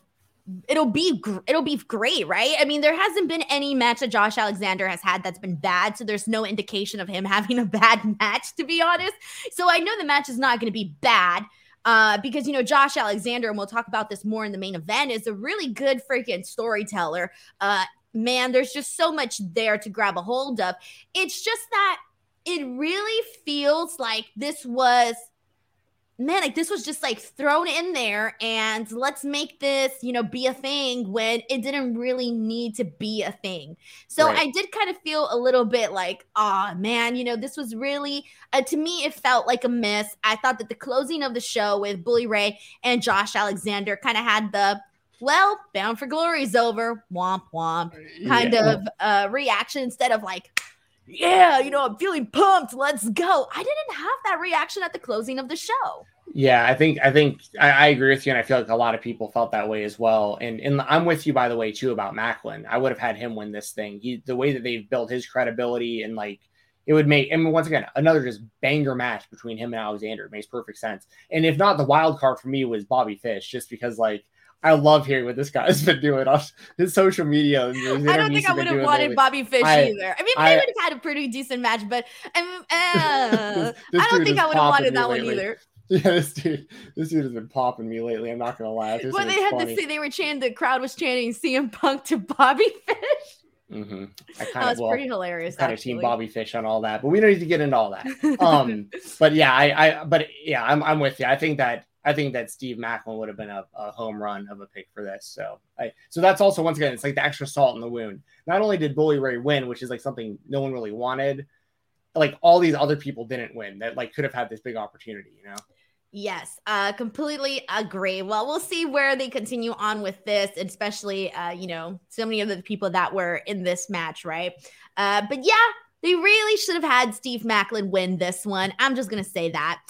it'll be gr- it'll be great, right? I mean, there hasn't been any match that Josh Alexander has had that's been bad, so there's no indication of him having a bad match, to be honest. So I know the match is not going to be bad. Uh, because you know Josh Alexander, and we'll talk about this more in the main event, is a really good freaking storyteller. Uh, man, there's just so much there to grab a hold of. It's just that it really feels like this was man, like this was just like thrown in there and let's make this, you know, be a thing when it didn't really need to be a thing. So Right. I did kind of feel a little bit like, ah, man, you know, this was really, uh, to me, it felt like a miss. I thought that the closing of the show with Bully Ray and Josh Alexander kind of had the, well, Bound for Glory's over, womp womp kind Yeah. of uh, reaction instead of like, yeah, you know, I'm feeling pumped. Let's go. I didn't have that reaction at the closing of the show. Yeah, I think I think I, I agree with you, and I feel like a lot of people felt that way as well. And and I'm with you by the way too about Maclin. I would have had him win this thing. He the way that they've built his credibility and like it would make. I mean, once again, another just banger match between him and Alexander it makes perfect sense. And if not, the wild card for me was Bobby Fish, just because like I love hearing what this guy's been doing on his social media. and his I don't think I would have wanted lately. Bobby Fish I- either. I mean, I- they would have had a pretty decent match, but I, uh, I don't think I would have wanted that one either. Yeah, this dude, this dude has been popping me lately. I'm not gonna lie. This is they had funny. to see, they were chanting, the crowd was chanting CM Punk to Bobby Fish. Mm-hmm. I That kind was of well, pretty hilarious. kind of team. Bobby Fish on all that, but we don't need to get into all that. Um, but yeah, I, I, but yeah, I'm, I'm with you. I think that, I think that Steve Maclin would have been a, a home run of a pick for this. So, I, so that's also once again, it's like the extra salt in the wound. Not only did Bully Ray win, which is like something no one really wanted, like all these other people didn't win that like could have had this big opportunity. You know. Yes, uh, completely agree. Well, we'll see where they continue on with this, especially, uh, you know, so many of the people that were in this match, right? Uh, but yeah, they really should have had Steve Maclin win this one. I'm just to say that.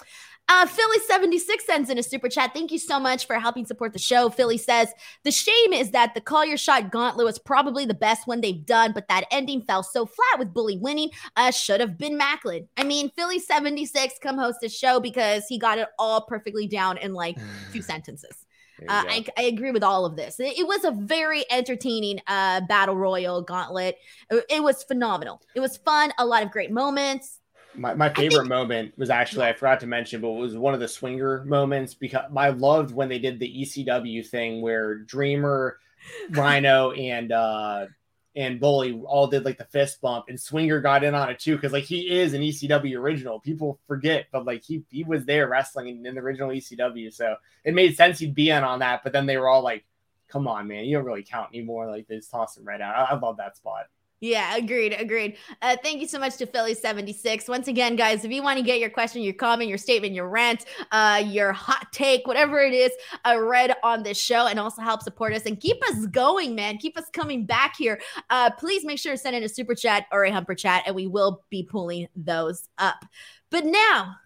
Uh, Philly76 sends in a super chat. Thank you so much for helping support the show. Philly says, The shame is that the Call Your Shot Gauntlet was probably the best one they've done, but that ending fell so flat with Bully winning. Uh, should have been Maclin. I mean, Philly76 come host the show because he got it all perfectly down in like a few sentences. Uh. I, I agree with all of this. It, it was a very entertaining uh, battle royal gauntlet. It, it was phenomenal. It was fun. A lot of great moments. My, my favorite moment was actually I forgot to mention, but it was one of the swinger moments because I loved when they did the ECW thing where Dreamer, Rhino, and uh and Bully all did like the fist bump, and Swinger got in on it too because like he is an ECW original. People forget, but like he he was there wrestling in, in the original ECW, so it made sense he'd be in on that. But then they were all like, "Come on, man, you don't really count anymore." Like they just tossed him right out. I, I love that spot. Yeah, agreed, agreed. Uh, thank you so much to Philly76. Once again, guys, if you want to get your question, your comment, your statement, your rant, uh, your hot take, whatever it is, uh, read on this show and also help support us and keep us going, man. Keep us coming back here. Uh, please make sure to send in a super chat or a humper chat, and we will be pulling those up. But now,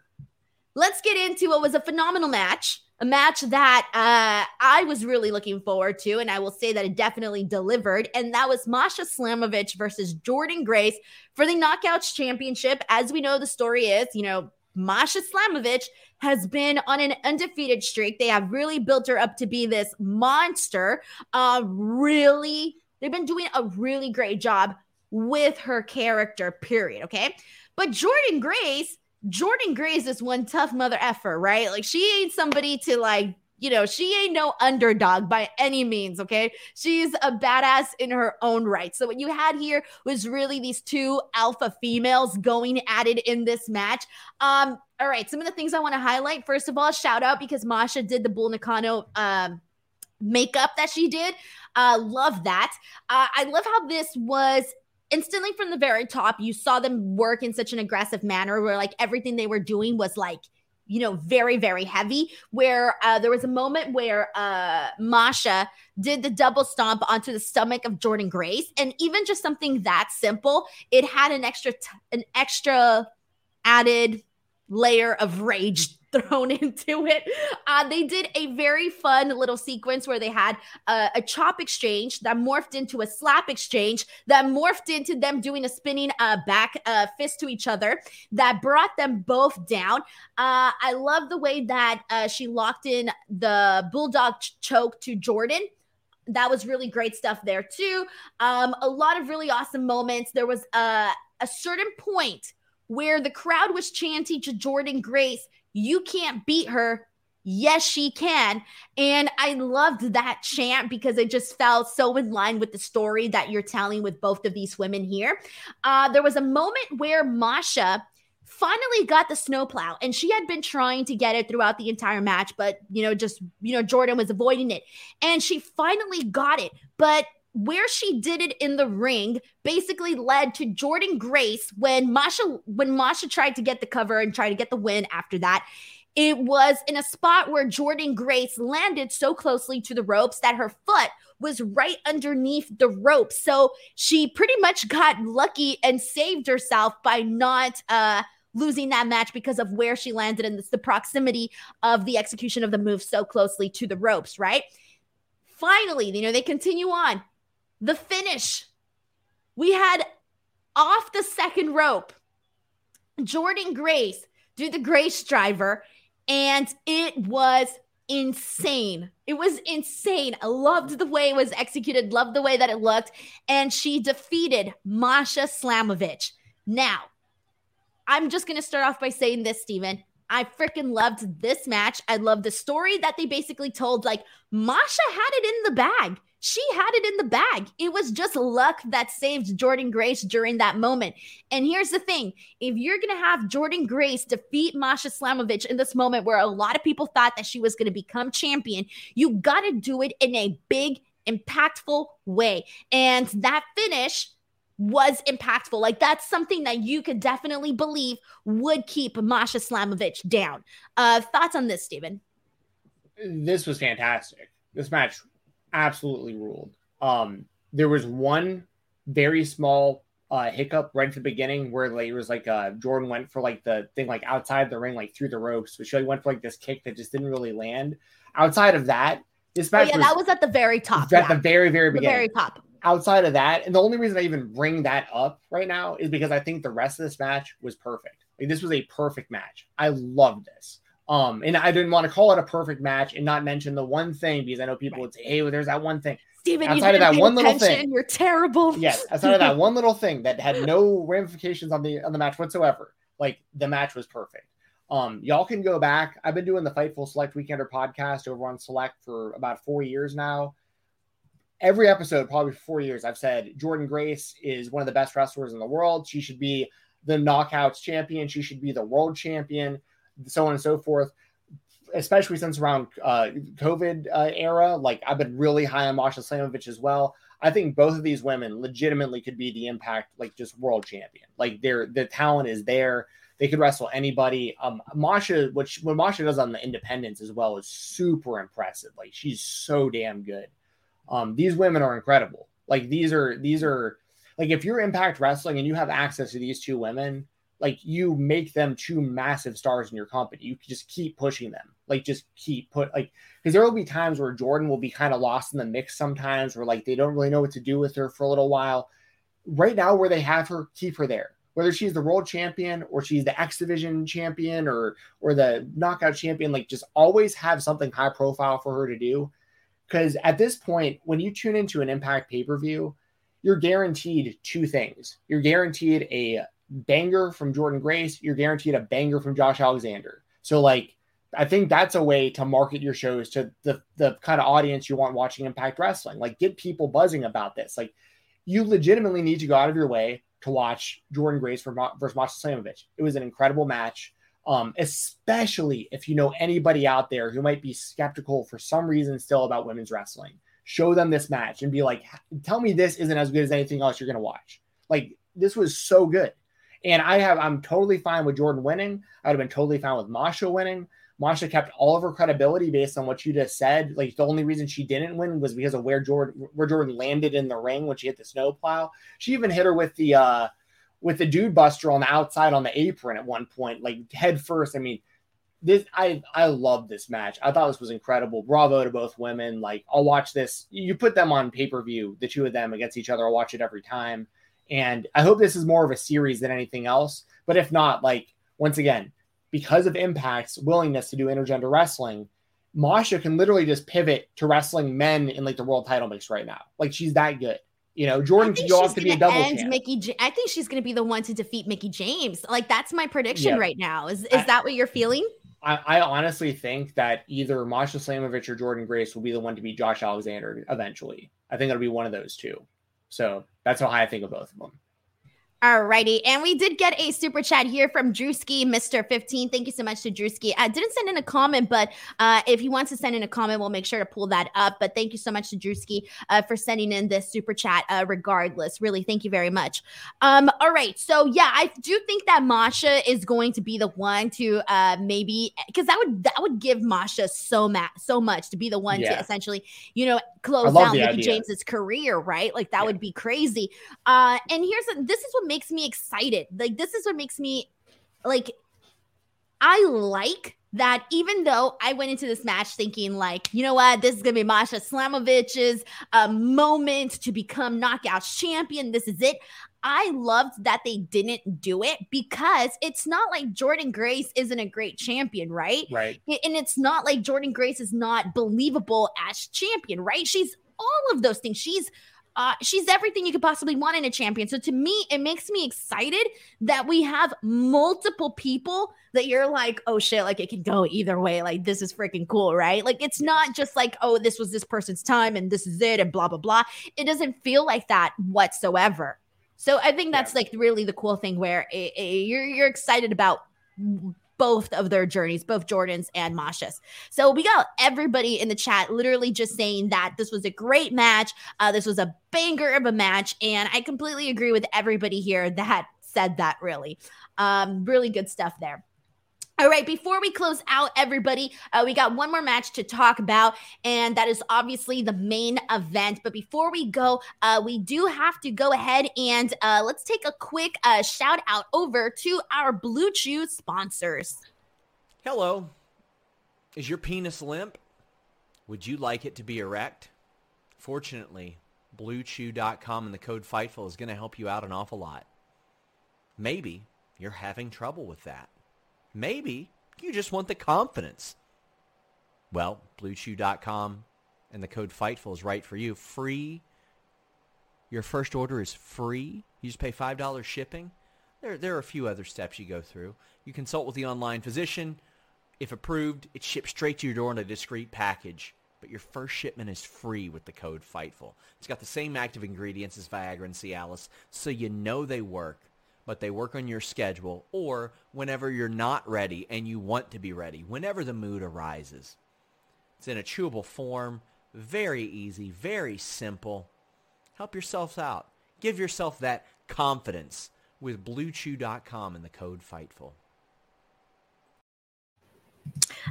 let's get into what was a phenomenal match. A match that uh, I was really looking forward to, and I will say that it definitely delivered. And that was Masha Slamovich versus Jordynne Grace for the Knockouts Championship. As we know, the story is, you know, Masha Slamovich has been on an undefeated streak. They have really built her up to be this monster. Uh, really, they've been doing a really great job with her character, period. Okay. But Jordynne Grace, Jordynne Grace is one tough mother effer, right? Like she ain't somebody to like, you know, she ain't no underdog by any means, okay? She's a badass in her own right. So what you had here was really these two alpha females going at it in this match. Um, all right, some of the things I want to highlight. First of all, shout out because Masha did the Bull Nakano um makeup that she did. Uh, love that. Uh, I love how this was instantly from the very top. You saw them work in such an aggressive manner where like everything they were doing was like you know very very heavy where uh, there was a moment where uh, masha did the double stomp onto the stomach of jordynne grace and even just something that simple it had an extra t- an extra added layer of rage thrown into it. Uh, they did a very fun little sequence where they had a chop exchange that morphed into a slap exchange that morphed into them doing a spinning uh, back uh, fist to each other that brought them both down. Uh, I love the way that uh, she locked in the bulldog ch- choke to Jordynne that was really great stuff there too. Um, a lot of really awesome moments. There was a, a certain point where the crowd was chanting to Jordynne Grace, "You can't beat her." Yes, she can. And I loved that chant because it just felt so in line with the story that you're telling with both of these women here. Uh, there was a moment where Masha finally got the snowplow and she had been trying to get it throughout the entire match but you know just you know jordynne was avoiding it and she finally got it but where she did it in the ring basically led to jordynne grace when masha when masha tried to get the cover and try to get the win after that it was in a spot where jordynne grace landed so closely to the ropes that her foot was right underneath the rope so she pretty much got lucky and saved herself by not uh losing that match because of where she landed and the proximity of the execution of the move so closely to the ropes, right? Finally, you know, they continue on. The finish. We had off the second rope, Jordynne Grace do the Grace driver, and it was insane. It was insane. I loved the way it was executed, loved the way that it looked, and she defeated Masha Slamovich. Now, I'm just going to start off by saying this, Steven. I freaking loved this match. I love the story that they basically told. Like, Masha had it in the bag. She had it in the bag. It was just luck that saved Jordynne Grace during that moment. And here's the thing if you're going to have Jordynne Grace defeat Masha Slamovich in this moment where a lot of people thought that she was going to become champion, you got to do it in a big, impactful way. And that finish was impactful. Like that's something that you could definitely believe would keep Masha Slamovich down. Uh, thoughts on this, Stephen? This was fantastic. This match absolutely ruled. Um, there was one very small uh, hiccup right at the beginning where like, it was like uh, Jordynne went for like the thing like outside the ring, like through the ropes, but she went for like this kick that just didn't really land. Outside of that, this match oh, yeah, was, that was at the very top. At yeah. the very, very beginning. The very top outside of that, and the only reason I even bring that up right now is because I think the rest of this match was perfect. Like, this was a perfect match. I love this. Um, and I didn't want to call it a perfect match and not mention the one thing because I know people would say, "Hey, well, there's that one thing." Steven, outside of that one little thing, you're terrible. Yes, outside of that one little thing that had no ramifications on the on the match whatsoever, like the match was perfect. Um, y'all can go back. I've been doing the Fightful Select Weekender podcast over on Select for about four years now every episode, probably for four years, I've said Jordynne Grace is one of the best wrestlers in the world. She should be the knockouts champion. She should be the world champion, so on and so forth. Especially since around uh, COVID uh, era, like I've been really high on Masha Slamovich as well. I think both of these women legitimately could be the Impact, like just world champion. Like their the talent is there. They could wrestle anybody. Um, Masha, which what Masha does on the independence as well is super impressive. Like she's so damn good. Um, these women are incredible. Like these are these are like if you're Impact Wrestling and you have access to these two women, like you make them two massive stars in your company. You just keep pushing them. Like just keep put like because there will be times where Jordynne will be kind of lost in the mix sometimes, where like they don't really know what to do with her for a little while. Right now, where they have her, keep her there. Whether she's the world champion or she's the X Division champion or or the knockout champion, like just always have something high profile for her to do because at this point, when you tune into an Impact pay per view, you're guaranteed two things. You're guaranteed a banger from Jordynne Grace. You're guaranteed a banger from Josh Alexander. So, like, I think that's a way to market your shows to the, the kind of audience you want watching Impact Wrestling. Like, get people buzzing about this. Like, you legitimately need to go out of your way to watch Jordynne Grace versus Masha Slamovich. It was an incredible match um, especially if you know anybody out there who might be skeptical for some reason still about women's wrestling. Show them this match and be like, tell me this isn't as good as anything else you're going to watch. Like, this was so good. And I have, I'm totally fine with Jordynne winning. I would have been totally fine with Masha winning. Masha kept all of her credibility based on what you just said. Like the only reason she didn't win was because of where Jordynne where Jordynne landed in the ring when she hit the snowplow. She even hit her with the uh with the dude buster on the outside on the apron at one point, like head first. I mean, this I I love this match. I thought this was incredible. Bravo to both women. Like I'll watch this. You put them on pay per view, the two of them against each other. I'll watch it every time. And I hope this is more of a series than anything else. But if not, like once again, because of Impact's willingness to do intergender wrestling, Masha can literally just pivot to wrestling men in like the world title mix right now. Like she's that good. You know, Jordynne can go off to be a double end champ. Mickie, J- I think she's going to be the one to defeat Mickie James. Like that's my prediction yeah. right now. Is is I, that what you're feeling? I, I, honestly think that either Masha Slamovich or Jordynne Grace will be the one to beat Josh Alexander eventually. I think it'll be one of those two. So that's how I think of both of them. All righty. and we did get a super chat here from Drewski, Mr. 15. Thank you so much to Drewski. I didn't send in a comment, but uh, if he wants to send in a comment, we'll make sure to pull that up. But thank you so much to Drewski uh, for sending in this super chat. Uh, regardless, really, thank you very much. Um, all right, so yeah, I do think that Masha is going to be the one to uh, maybe because that would that would give Masha so ma- so much to be the one yeah. to essentially, you know, close out Mickie James's career, right? Like that yeah. would be crazy. Uh, and here's a, this is what makes me excited. Like this is what makes me like I like that even though I went into this match thinking like, you know what, this is gonna be Masha Slamovich's uh, moment to become knockout champion. This is it. I loved that they didn't do it because it's not like Jordynne Grace isn't a great champion, right? Right. And it's not like Jordynne Grace is not believable as champion, right? She's all of those things. She's uh, she's everything you could possibly want in a champion. So to me, it makes me excited that we have multiple people that you're like, oh shit, like it can go either way. Like this is freaking cool, right? Like it's not just like, oh, this was this person's time and this is it and blah blah blah. It doesn't feel like that whatsoever. So I think that's yeah. like really the cool thing where it, it, you're you're excited about both of their journeys, both Jordynne's and Masha's. So we got everybody in the chat literally just saying that this was a great match. Uh, this was a banger of a match. And I completely agree with everybody here that said that really. Um, really good stuff there. All right, before we close out, everybody, uh, we got one more match to talk about, and that is obviously the main event. But before we go, uh, we do have to go ahead and uh, let's take a quick uh, shout out over to our Blue Chew sponsors. Hello. Is your penis limp? Would you like it to be erect? Fortunately, BlueChew.com and the code FIGHTFUL is going to help you out an awful lot. Maybe you're having trouble with that. Maybe you just want the confidence. Well, BlueChew.com and the code FIGHTFUL is right for you. Free. Your first order is free. You just pay $5 shipping. There, there are a few other steps you go through. You consult with the online physician. If approved, it ships straight to your door in a discreet package. But your first shipment is free with the code FIGHTFUL. It's got the same active ingredients as Viagra and Cialis, so you know they work but they work on your schedule or whenever you're not ready and you want to be ready, whenever the mood arises. It's in a chewable form, very easy, very simple. Help yourself out. Give yourself that confidence with bluechew.com and the code FIGHTFUL.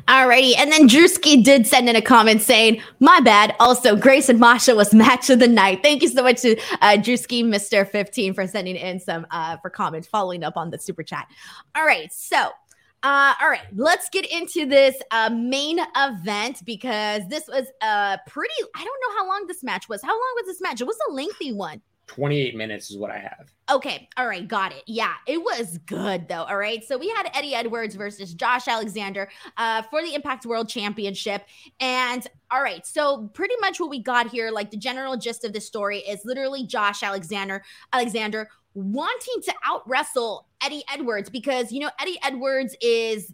Alrighty, and then Drewski did send in a comment saying, "My bad." Also, Grace and Masha was match of the night. Thank you so much to uh, Drewski, Mister Fifteen, for sending in some uh, for comments, following up on the super chat. All right, so. Uh, all right, let's get into this uh, main event because this was a uh, pretty. I don't know how long this match was. How long was this match? It was a lengthy one. 28 minutes is what I have. Okay. All right. Got it. Yeah. It was good, though. All right. So we had Eddie Edwards versus Josh Alexander uh, for the Impact World Championship. And all right. So pretty much what we got here, like the general gist of the story is literally Josh Alexander, Alexander wanting to out wrestle Eddie Edwards because, you know, Eddie Edwards is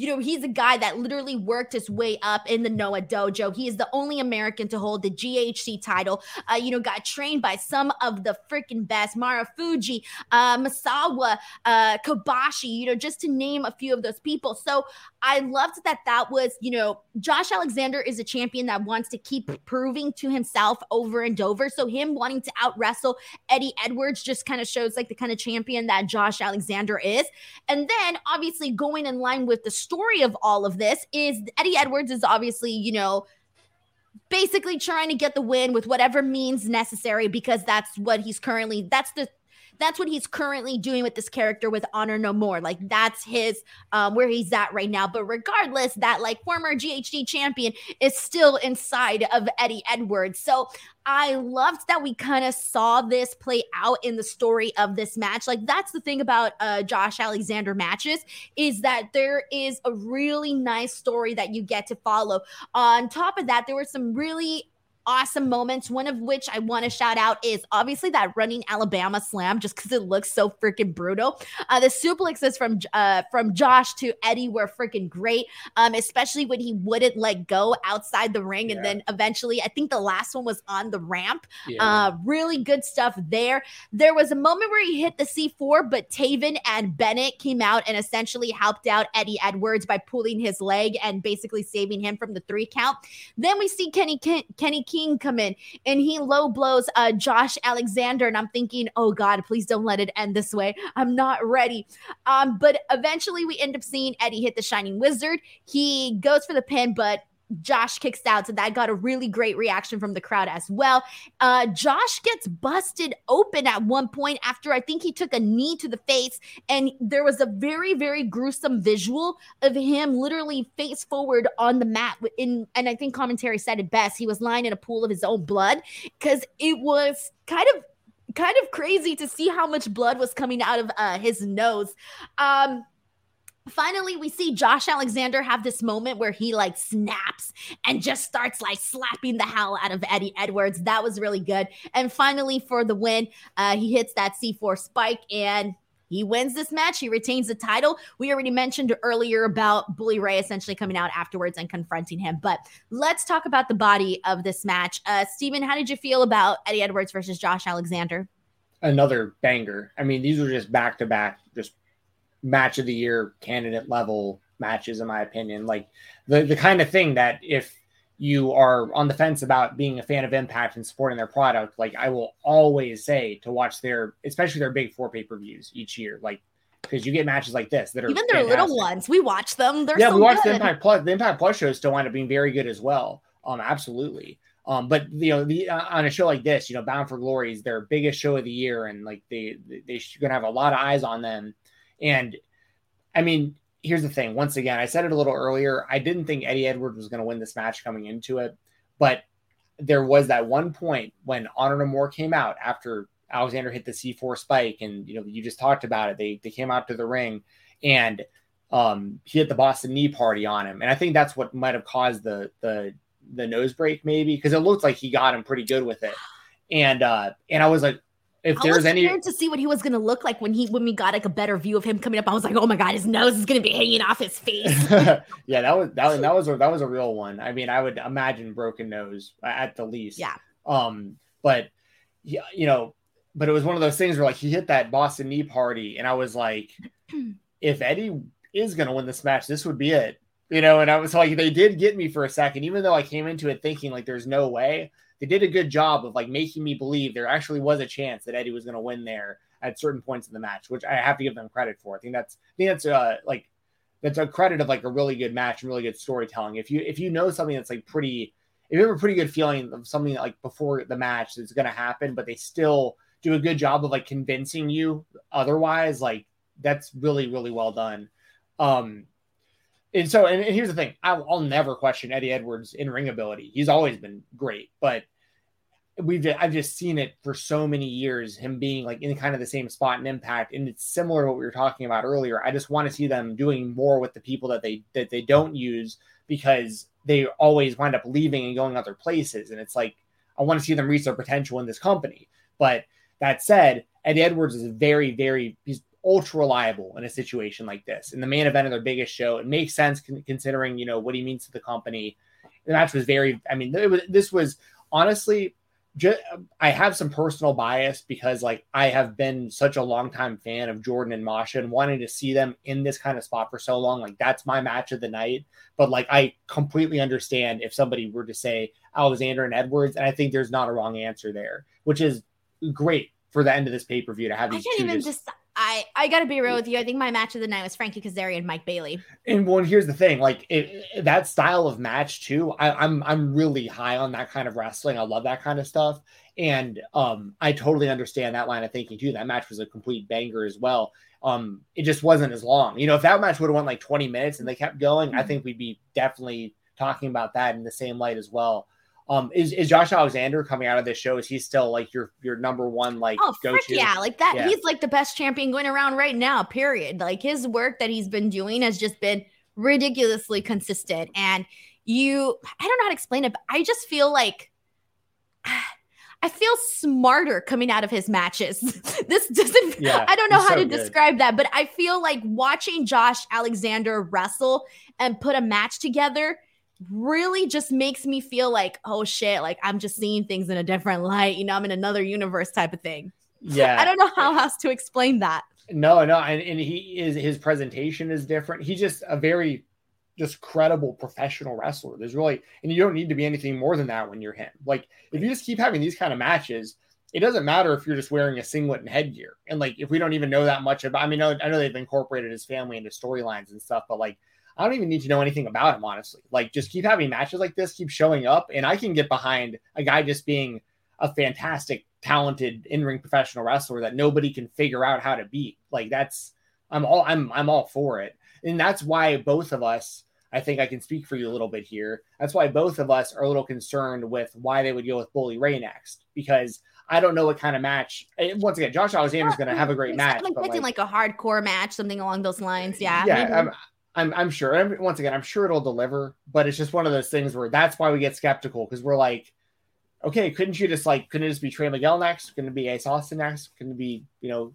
you know, he's a guy that literally worked his way up in the Noah dojo. He is the only American to hold the GHC title. Uh, you know, got trained by some of the freaking best Marufuji, uh, Misawa, uh, Kobashi, you know, just to name a few of those people. So I loved that that was, you know, Josh Alexander is a champion that wants to keep proving to himself over and over. So him wanting to out wrestle Eddie Edwards just kind of shows like the kind of champion that Josh Alexander is. And then obviously going in line with the story of all of this is Eddie Edwards is obviously, you know, basically trying to get the win with whatever means necessary because that's what he's currently that's the that's what he's currently doing with this character with Honor No More. Like that's his um, where he's at right now. But regardless, that like former GHC champion is still inside of Eddie Edwards. So I loved that we kind of saw this play out in the story of this match. Like that's the thing about uh, Josh Alexander matches is that there is a really nice story that you get to follow. On top of that, there were some really awesome moments. One of which I want to shout out is obviously that running Alabama slam, just because it looks so freaking brutal. Uh, the suplexes from uh, from Josh to Eddie were freaking great, um, especially when he wouldn't let go outside the ring, yeah. and then eventually, I think the last one was on the ramp. Yeah. Uh, really good stuff there. There was a moment where he hit the C4, but Taven and Bennett came out and essentially helped out Eddie Edwards by pulling his leg and basically saving him from the three count. Then we see Kenny Ken- Kenny King come in and he low blows uh, Josh Alexander. And I'm thinking, oh God, please don't let it end this way. I'm not ready. Um, but eventually we end up seeing Eddie hit the Shining Wizard. He goes for the pin, but Josh kicks out. So that got a really great reaction from the crowd as well. Uh, Josh gets busted open at one point after I think he took a knee to the face. And there was a very, very gruesome visual of him literally face forward on the mat. In, and I think commentary said it best. He was lying in a pool of his own blood because it was kind of kind of crazy to see how much blood was coming out of uh, his nose. Um, Finally, we see Josh Alexander have this moment where he like snaps and just starts like slapping the hell out of Eddie Edwards. That was really good. And finally, for the win, uh, he hits that C4 spike and he wins this match. He retains the title. We already mentioned earlier about Bully Ray essentially coming out afterwards and confronting him. But let's talk about the body of this match. Uh, Steven, how did you feel about Eddie Edwards versus Josh Alexander? Another banger. I mean, these were just back to back, just match of the year candidate level matches, in my opinion. Like the the kind of thing that if you are on the fence about being a fan of Impact and supporting their product, like I will always say to watch their, especially their big four pay per views each year, like because you get matches like this that are even their little ones. We watch them. They're yeah, so we watch good. the Impact Plus. The Impact Plus shows still wind up being very good as well. Um, absolutely. Um, but you know, the, uh, on a show like this, you know, Bound for Glory is their biggest show of the year, and like they they, they're gonna have a lot of eyes on them. And I mean, here's the thing. Once again, I said it a little earlier. I didn't think Eddie Edwards was going to win this match coming into it, but there was that one point when Honor No More came out after Alexander hit the C4 spike, and you know you just talked about it. They they came out to the ring, and um, he hit the Boston Knee Party on him, and I think that's what might have caused the the the nose break maybe because it looked like he got him pretty good with it, and uh, and I was like, if I there's any to see what he was going to look like when he when we got like a better view of him coming up. I was like oh my god his nose is going to be hanging off his face. Yeah that was that, was that was a, that was a real one. I mean i would imagine broken nose at the least. Yeah. Um but yeah you know but it was one of those things where like he hit that boston knee party and i was like if eddie is going to win this match this would be it. You know and i was like they did get me for a second even though i came into it thinking like there's no way they did a good job of like making me believe there actually was a chance that Eddie was going to win there at certain points in the match, which I have to give them credit for. I think that's I think that's uh like that's a credit of like a really good match and really good storytelling. If you if you know something that's like pretty if you have a pretty good feeling of something like before the match that's going to happen, but they still do a good job of like convincing you otherwise, like that's really really well done. Um, and so, and, here's the thing: I'll, I'll, never question Eddie Edwards' in ring ability. He's always been great, but we've I've just seen it for so many years. Him being like in kind of the same spot and impact, and it's similar to what we were talking about earlier. I just want to see them doing more with the people that they that they don't use because they always wind up leaving and going other places. And it's like I want to see them reach their potential in this company. But that said, Eddie Edwards is very, very he's ultra reliable in a situation like this. In the main event of their biggest show, it makes sense considering you know what he means to the company. The match was very. I mean, was, this was honestly. Just, I have some personal bias because, like, I have been such a long time fan of Jordynne and Masha and wanting to see them in this kind of spot for so long. Like, that's my match of the night. But, like, I completely understand if somebody were to say Alexander and Edwards, and I think there's not a wrong answer there, which is great for the end of this pay per view to have these. I can't even just I I gotta be real with you. I think my match of the night was Frankie Kazarian and Mike Bailey. And well, here's the thing, like it, that style of match too. I, I'm I'm really high on that kind of wrestling. I love that kind of stuff, and um, I totally understand that line of thinking too. That match was a complete banger as well. Um, it just wasn't as long. You know, if that match would have went like 20 minutes and they kept going, I Mm-hmm. think we'd be definitely talking about that in the same light as well. Um, is, is Josh Alexander coming out of this show? Is he still like your your number one like Oh, go to? yeah. Like that. Yeah. He's like the best champion going around right now, period. Like his work that he's been doing has just been ridiculously consistent. And you, I don't know how to explain it, but I just feel like I feel smarter coming out of his matches. this doesn't, Yeah, I don't know how so to good. describe that, but I feel like watching Josh Alexander wrestle and put a match together really just makes me feel like, oh shit, like I'm just seeing things in a different light. You know, I'm in another universe type of thing. Yeah, I don't know how else to explain that. No, no, and, and he is his presentation is different. He's just a very just credible professional wrestler. There's really and you don't need to be anything more than that when you're him. Like if you just keep having these kind of matches, it doesn't matter if you're just wearing a singlet and headgear. And like if we don't even know that much about I mean, I know, I know they've incorporated his family into storylines and stuff, but like I don't even need to know anything about him, honestly. Like just keep having matches like this, keep showing up, and I can get behind a guy just being a fantastic, talented in-ring professional wrestler that nobody can figure out how to beat. Like that's I'm all I'm I'm all for it. And that's why both of us, I think I can speak for you a little bit here. That's why both of us are a little concerned with why they would go with Bully Ray next. Because I don't know what kind of match. eh, Once again, Josh Alexander's going to have a great match. Like, but, expecting like, a hardcore match, something along those lines. Yeah. yeah. I'm, I'm, I'm sure. Once again, I'm sure it'll deliver, but it's just one of those things where that's why we get skeptical because we're like, okay, couldn't you just like, couldn't it just be Trey Miguel next? Couldn't be Ace Austin next? Couldn't be, you know,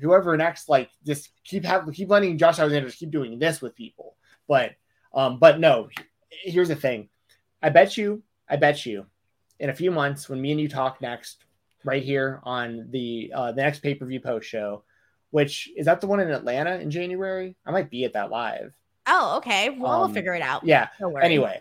whoever next? Like, just keep have keep letting Josh Alexander just keep doing this with people. But, um, but no, here's the thing. I bet you, I bet you, in a few months when me and you talk next, right here on the uh, the next pay per view post show, which is that the one in Atlanta in January? I might be at that live. oh, okay. Well, Um, we'll figure it out. Yeah. Don't. Anyway,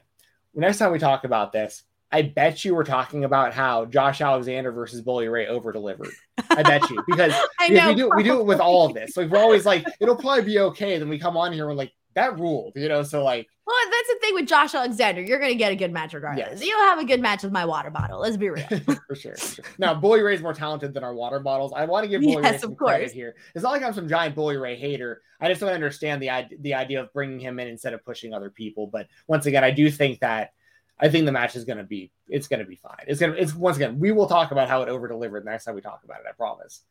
next time we talk about this, I bet you we're talking about how Josh Alexander versus Bully Ray over delivered. I bet you because I because know. we do we do it with all of this. Like we're always like it'll probably be okay. Then we come on here and we're like that ruled, you know. So like Well, that's the thing with Josh Alexander. You're going to get a good match regardless. Yes. You'll have a good match with my water bottle. Let's be real. for sure, for sure. Now, Bully Ray's more talented than our water bottles. I want to give Bully Ray some credit here. It's not like I'm some giant Bully Ray hater. I just don't understand the the idea of bringing him in instead of pushing other people. But once again, I do think that I think the match is going to be it's going to be fine. It's going to it's once again we will talk about how it over delivered next time we talk about it. I promise.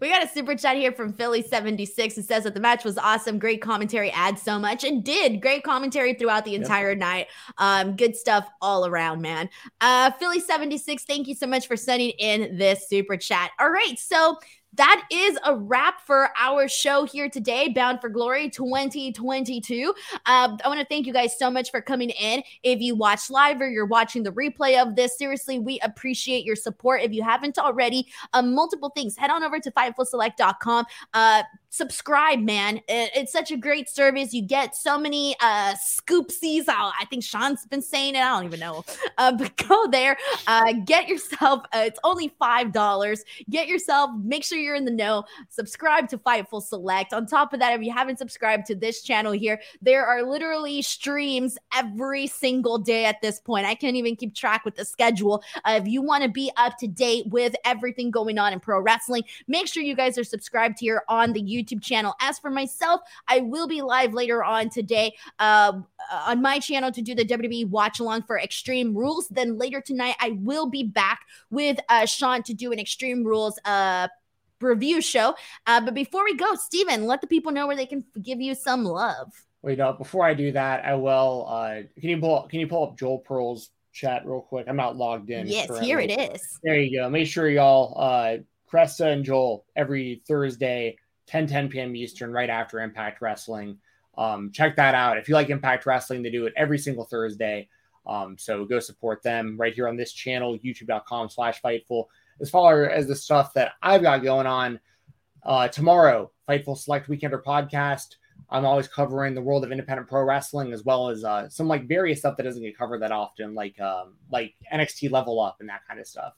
We got a super chat here from Philly76 It says that the match was awesome. Great commentary, adds so much, and did great commentary throughout the entire night. Um, good stuff all around, man. Uh, Philly76, thank you so much for sending in this super chat. All right, so that is a wrap for our show here today, Bound for Glory 2022. Um, I want to thank you guys so much for coming in. If you watch live or you're watching the replay of this, seriously, we appreciate your support. If you haven't already, um, multiple things. Head on over to fightfulselect.com. Uh, subscribe, man. It- it's such a great service. You get so many uh scoopsies. Oh, I think Sean's been saying it. I don't even know. Uh, but go there. Uh, get yourself. Uh, it's only five dollars. Get yourself. Make sure you're in the know. Subscribe to Fightful Select. On top of that, if you haven't subscribed to this channel here, there are literally streams every single day at this point. I can't even keep track with the schedule. Uh, if you want to be up to date with everything going on in pro wrestling, make sure you guys are subscribed here on the YouTube channel. As for myself, I will be live later on today uh, on my channel to do the WWE watch along for Extreme Rules. Then later tonight, I will be back with uh, Sean to do an Extreme Rules uh, review show. Uh, but before we go, Stephen, let the people know where they can give you some love. Wait, no. Before I do that, I will. Uh, can you pull? Can you pull up Joel Pearl's chat real quick? I'm not logged in. Yes, currently. here it is. There you go. Make sure y'all, uh, Cresta and Joel, every Thursday, 10 10 p.m. Eastern, right after Impact Wrestling. Um, check that out. If you like Impact Wrestling, they do it every single Thursday. Um, so go support them right here on this channel, youtube.com slash fightful. As far as the stuff that I've got going on, uh, tomorrow, Fightful Select Weekender podcast. I'm always covering the world of independent pro wrestling as well as uh, some like various stuff that doesn't get covered that often, like um, like NXT Level Up and that kind of stuff.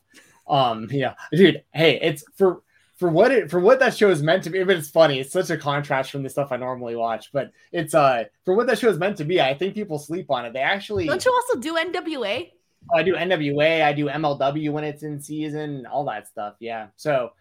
Um, you know, dude, hey, it's for for what it for what that show is meant to be. But it's funny. It's such a contrast from the stuff I normally watch. But it's uh for what that show is meant to be. I think people sleep on it. They actually don't you also do NWA? I do NWA. I do MLW when it's in season. All that stuff. Yeah. So,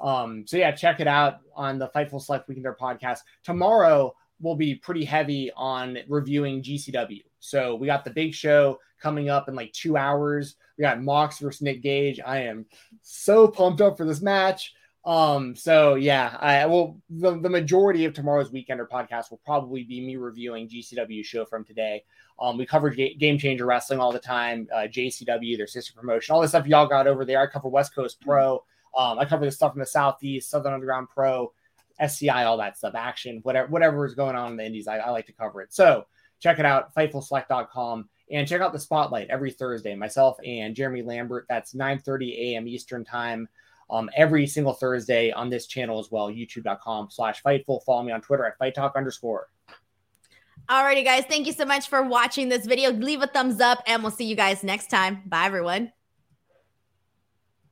um, so yeah, check it out on the Fightful Select Weekender podcast tomorrow. We'll be pretty heavy on reviewing GCW. So we got the big show coming up in like two hours. We got Mox versus Nick Gage. I am so pumped up for this match. Um, so yeah, I will the, the majority of tomorrow's weekender podcast will probably be me reviewing GCW show from today. Um, we cover Ga- Game Changer Wrestling all the time, uh, JCW, their sister promotion, all the stuff y'all got over there. I cover West Coast Pro. Um, I cover the stuff from the Southeast, Southern Underground Pro, SCI, all that stuff, action, whatever, whatever is going on in the Indies. I, I like to cover it. So check it out, FightfulSelect.com, and check out the Spotlight every Thursday. Myself and Jeremy Lambert. That's 9:30 a.m. Eastern Time um, every single Thursday on this channel as well, youtube.com slash Fightful. Follow me on Twitter at Fight Talk underscore. Alrighty, guys. Thank you so much for watching this video. Leave a thumbs up, and we'll see you guys next time. Bye, everyone.